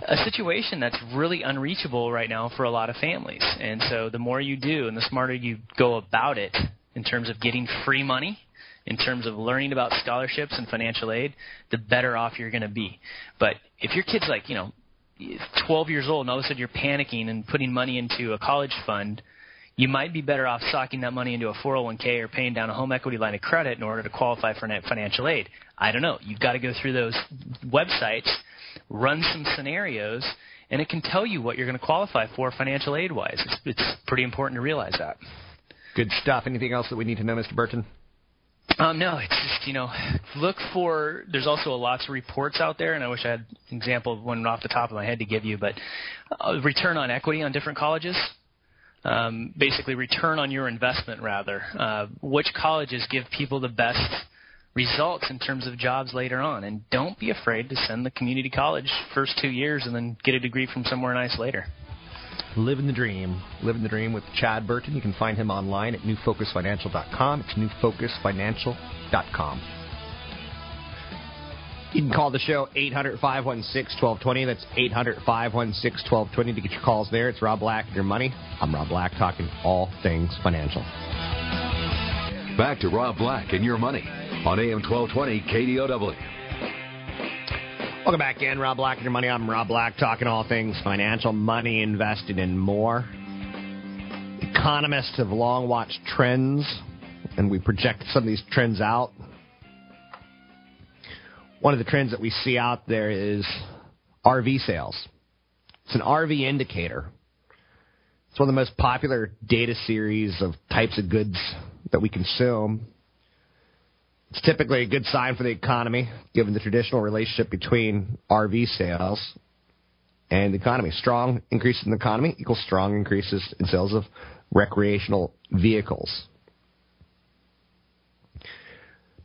a situation that's really unreachable right now for a lot of families. And so the more you do and the smarter you go about it in terms of getting free money, in terms of learning about scholarships and financial aid, the better off you're going to be. But if your kid's like, you know, 12 years old and all of a sudden you're panicking and putting money into a college fund, you might be better off socking that money into a 401k or paying down a home equity line of credit in order to qualify for financial aid. I don't know. You've got to go through those websites, run some scenarios, and it can tell you what you're going to qualify for financial aid wise. It's, it's pretty important to realize that. Good stuff. Anything else that we need to know, Mr. Burton? Um, no, it's just you know, look for. There's also lots of reports out there, and I wish I had an example of one off the top of my head to give you, but uh, return on equity on different colleges. Um, basically, return on your investment, rather. Uh, which colleges give people the best results in terms of jobs later on? And don't be afraid to send the community college first two years and then get a degree from somewhere nice later. Living the dream. Living the dream with Chad Burton. You can find him online at newfocusfinancial.com. It's newfocusfinancial.com. You can call the show 800 516 1220. That's 800 516 1220 to get your calls there. It's Rob Black your money. I'm Rob Black talking all things financial. Back to Rob Black and your money on AM 1220 KDOW. Welcome back in, Rob Black and your money. I'm Rob Black, talking all things financial, money invested, and more. Economists have long watched trends, and we project some of these trends out. One of the trends that we see out there is RV sales. It's an RV indicator. It's one of the most popular data series of types of goods that we consume. It's typically a good sign for the economy, given the traditional relationship between RV sales and the economy. Strong increases in the economy equals strong increases in sales of recreational vehicles.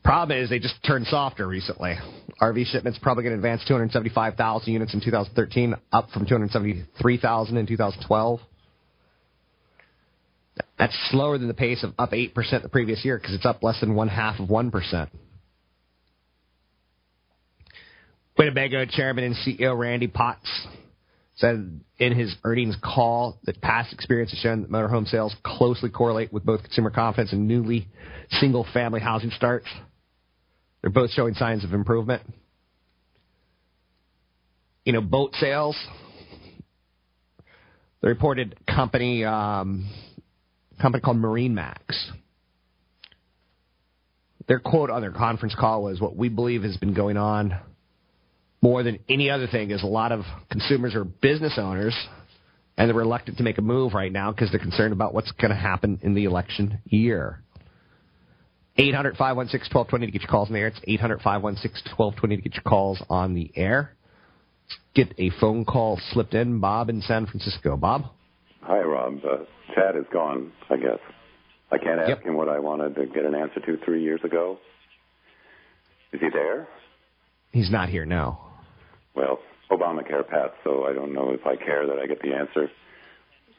Problem is, they just turned softer recently. RV shipments probably going to advance 275,000 units in 2013, up from 273,000 in 2012. That's slower than the pace of up 8% the previous year because it's up less than one half of 1%. Winnebago chairman and CEO Randy Potts said in his earnings call that past experience has shown that motorhome sales closely correlate with both consumer confidence and newly single family housing starts. They're both showing signs of improvement. You know, boat sales. The reported company um, company called MarineMax. Their quote on their conference call was, "What we believe has been going on more than any other thing is a lot of consumers are business owners." And they're reluctant to make a move right now because they're concerned about what's going to happen in the election year. 800 516 1220 to get your calls on the air. It's 800 516 1220 to get your calls on the air. Get a phone call slipped in. Bob in San Francisco. Bob? Hi, Rob. Uh, Chad is gone, I guess. I can't ask Yep. him what I wanted to get an answer to three years ago. Is he there? He's not here now. Well, Obamacare passed, so I don't know if I care that I get the answer.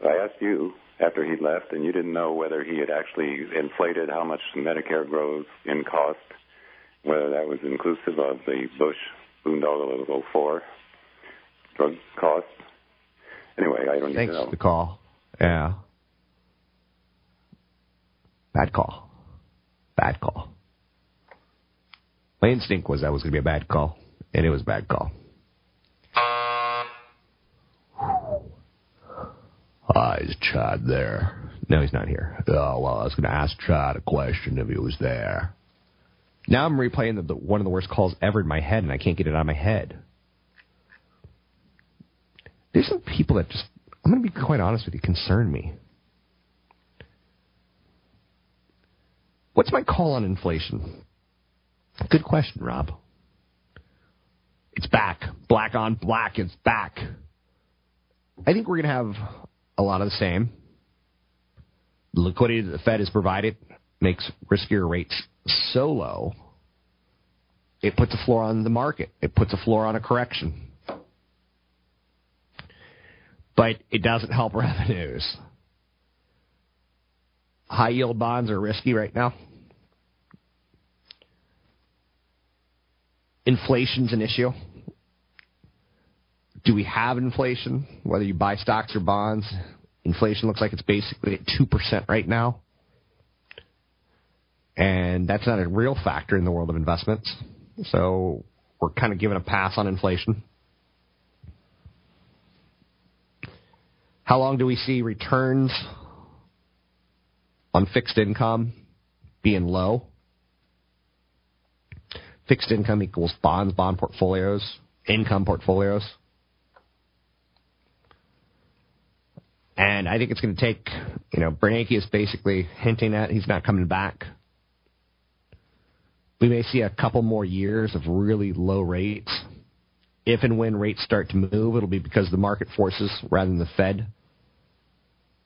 I asked you after he left, and you didn't know whether he had actually inflated how much Medicare grows in cost, whether that was inclusive of the Bush boondoggle of 04 drug costs. Anyway, I don't need Thanks to know. for the call. Yeah. Bad call. Bad call. My instinct was that was going to be a bad call, and it was a bad call. Ah, is Chad there? No, he's not here. Oh, well, I was going to ask Chad a question if he was there. Now I'm replaying the, the, one of the worst calls ever in my head, and I can't get it out of my head. There's some people that just, I'm going to be quite honest with you, concern me. What's my call on inflation? Good question, Rob. It's back. Black on black, it's back. I think we're going to have a lot of the same. The liquidity that the Fed has provided makes riskier rates so low, it puts a floor on the market. It puts a floor on a correction. But it doesn't help *laughs* revenues. High yield bonds are risky right now. Inflation's an issue. Do we have inflation? Whether you buy stocks or bonds, inflation looks like it's basically at 2% right now. And that's not a real factor in the world of investments. So we're kind of given a pass on inflation. How long do we see returns on fixed income being low? Fixed income equals bonds, bond portfolios, income portfolios. And I think it's going to take, you know, Bernanke is basically hinting at he's not coming back. we may see a couple more years of really low rates. If and when rates start to move, it'll be because the market forces rather than the Fed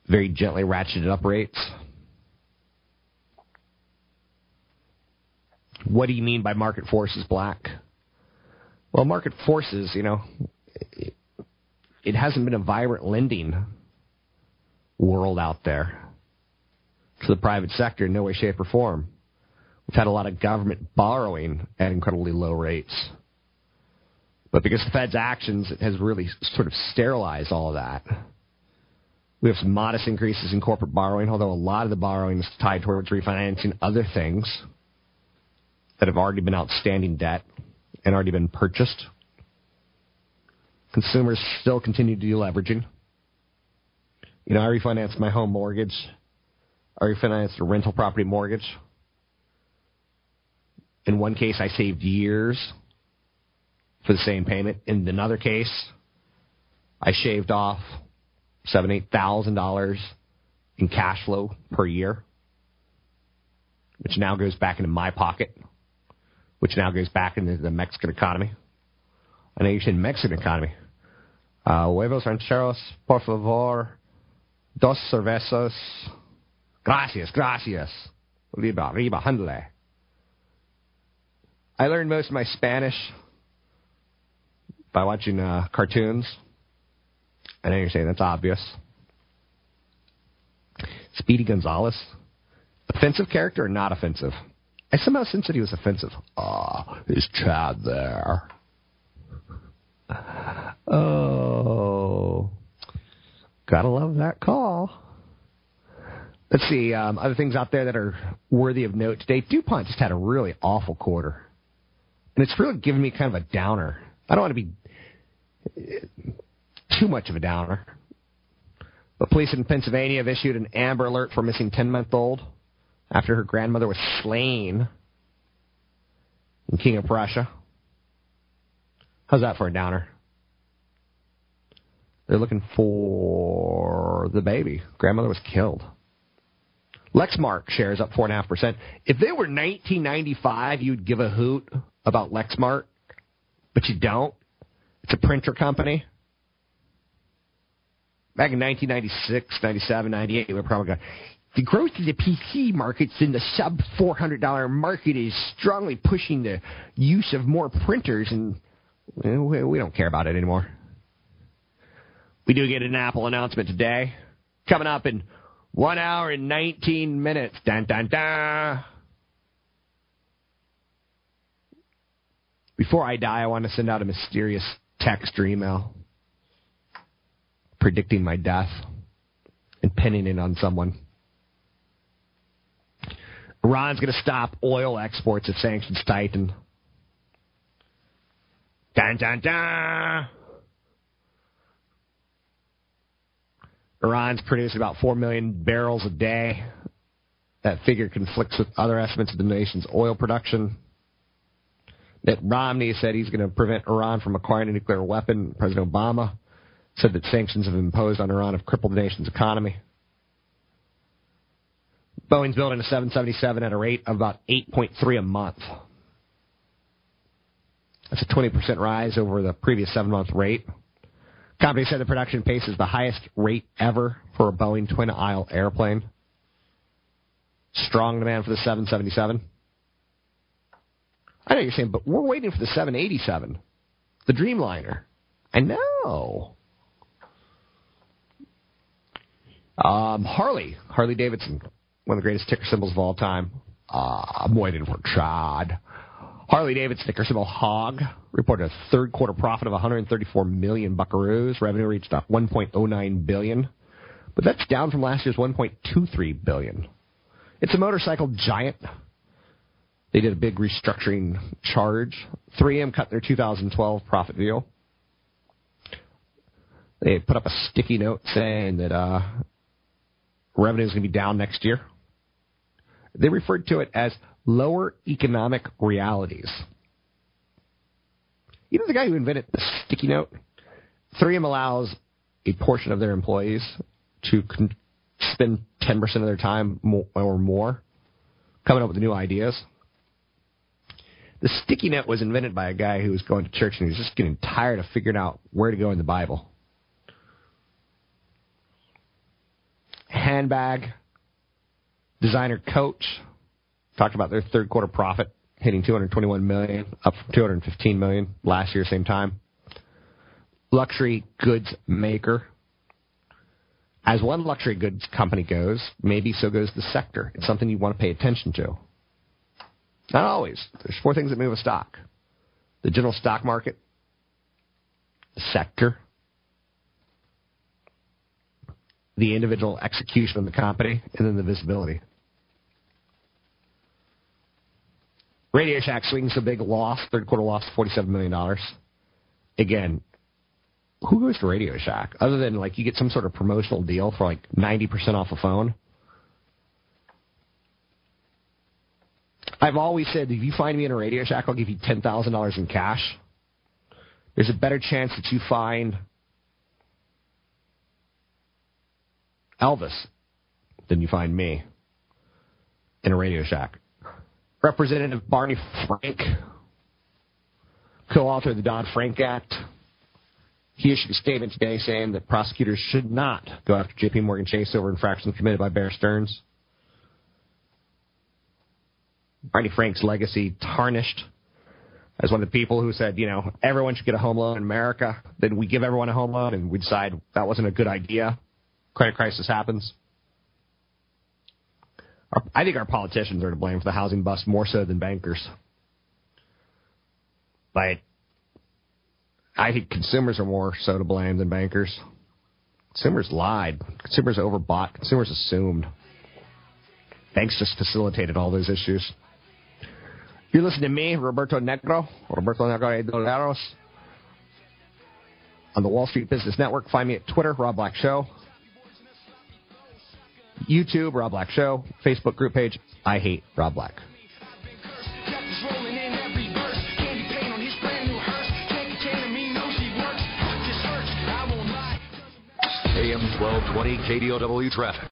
very gently ratcheted up rates. What do you mean by market forces, Black? Well, market forces, you know, it, it hasn't been a vibrant lending world out there to the private sector in no way, shape, or form. We've had a lot of government borrowing at incredibly low rates. But because the Fed's actions has really sort of sterilized all of that, we have some modest increases in corporate borrowing, although a lot of the borrowing is tied towards refinancing other things that have already been outstanding debt and already been purchased. Consumers still continue to do leveraging. You know, I refinanced my home mortgage. I refinanced a rental property mortgage. In one case, I saved years for the same payment. In another case, I shaved off seven, eight thousand dollars in cash flow per year, which now goes back into my pocket, which now goes back into the Mexican economy. I know you said Mexican economy. Uh, huevos rancheros, por favor, dos cervezas. Gracias, gracias. Riba, riba, handle. I learned most of my Spanish by watching uh, cartoons. I know you're saying that's obvious. Speedy Gonzales, offensive character or not offensive? I somehow sense that he was offensive. Ah, oh, is Chad there? Oh, gotta love that call. Let's see um, other things out there that are worthy of note today. DuPont just had a really awful quarter, and it's really given me kind of a downer. I don't want to be too much of a downer. But police in Pennsylvania have issued an Amber Alert for missing 10 month old after her grandmother was slain in King of Prussia. How's that for a downer? They're looking for the baby. Grandmother was killed. Lexmark shares up 4.5%. If they were 1995, you'd give a hoot about Lexmark, but you don't. It's a printer company. Back in 1996, 97, 98, we probably going, the growth of the PC markets in the sub $400 market is strongly pushing the use of more printers, and we don't care about it anymore. We do get an Apple announcement today. Coming up in one hour and 19 minutes. Dun, dun, dun. Before I die, I want to send out a mysterious text or email predicting my death and pinning it on someone. Iran's going to stop oil exports if sanctions tighten. Dun, dun, dun. Iran's producing about 4 million barrels a day. That figure conflicts with other estimates of the nation's oil production. Mitt Romney said he's going to prevent Iran from acquiring a nuclear weapon. President Obama said that sanctions have imposed on Iran have crippled the nation's economy. Boeing's building a 777 at a rate of about 8.3 a month. That's a 20% rise over the previous seven month rate. Company said the production pace is the highest rate ever for a Boeing twin aisle airplane. Strong demand for the 777. I know you're saying, but we're waiting for the 787, the Dreamliner. I know. Um, Harley, Harley Davidson, one of the greatest ticker symbols of all time. Uh, I'm waiting for Chad. Harley Davidson ticker symbol HOG reported a third quarter profit of 134 million buckaroos. Revenue reached 1.09 billion, but that's down from last year's 1.23 billion. It's a motorcycle giant. They did a big restructuring charge. 3M cut their 2012 profit deal. They put up a sticky note saying that uh, revenue is going to be down next year. They referred to it as lower economic realities. You know the guy who invented the sticky note? 3M allows a portion of their employees to con- spend 10% of their time or more coming up with new ideas. The sticky note was invented by a guy who was going to church and he was just getting tired of figuring out where to go in the Bible. Handbag, designer Coach talked about their third quarter profit hitting 221 million, up from 215 million last year same time. Luxury goods maker. As one luxury goods company goes, maybe so goes the sector. It's something you want to pay attention to. Not always. There's four things that move a stock the general stock market, the sector, the individual execution of the company, and then the visibility. Radio Shack swings a big loss, third quarter loss, $47 million. Again, who goes to Radio Shack other than like you get some sort of promotional deal for like 90% off a phone? I've always said if you find me in a Radio Shack, I'll give you $10,000 in cash. There's a better chance that you find Elvis than you find me in a Radio Shack. Representative Barney Frank, co author of the Dodd Frank Act, he issued a statement today saying that prosecutors should not go after JP Morgan Chase over infractions committed by Bear Stearns. Barney Frank's legacy tarnished as one of the people who said, you know, everyone should get a home loan in America. Then we give everyone a home loan and we decide that wasn't a good idea. Credit crisis happens. Our, I think our politicians are to blame for the housing bust more so than bankers. But I think consumers are more so to blame than bankers. Consumers lied. Consumers overbought. Consumers assumed. Banks just facilitated all those issues. You listen to me, Roberto Negro, Roberto Negro Doleros, on the Wall Street Business Network. Find me at Twitter, Rob Black Show. YouTube, Rob Black Show. Facebook group page, I Hate Rob Black. AM 1220 KDOW traffic.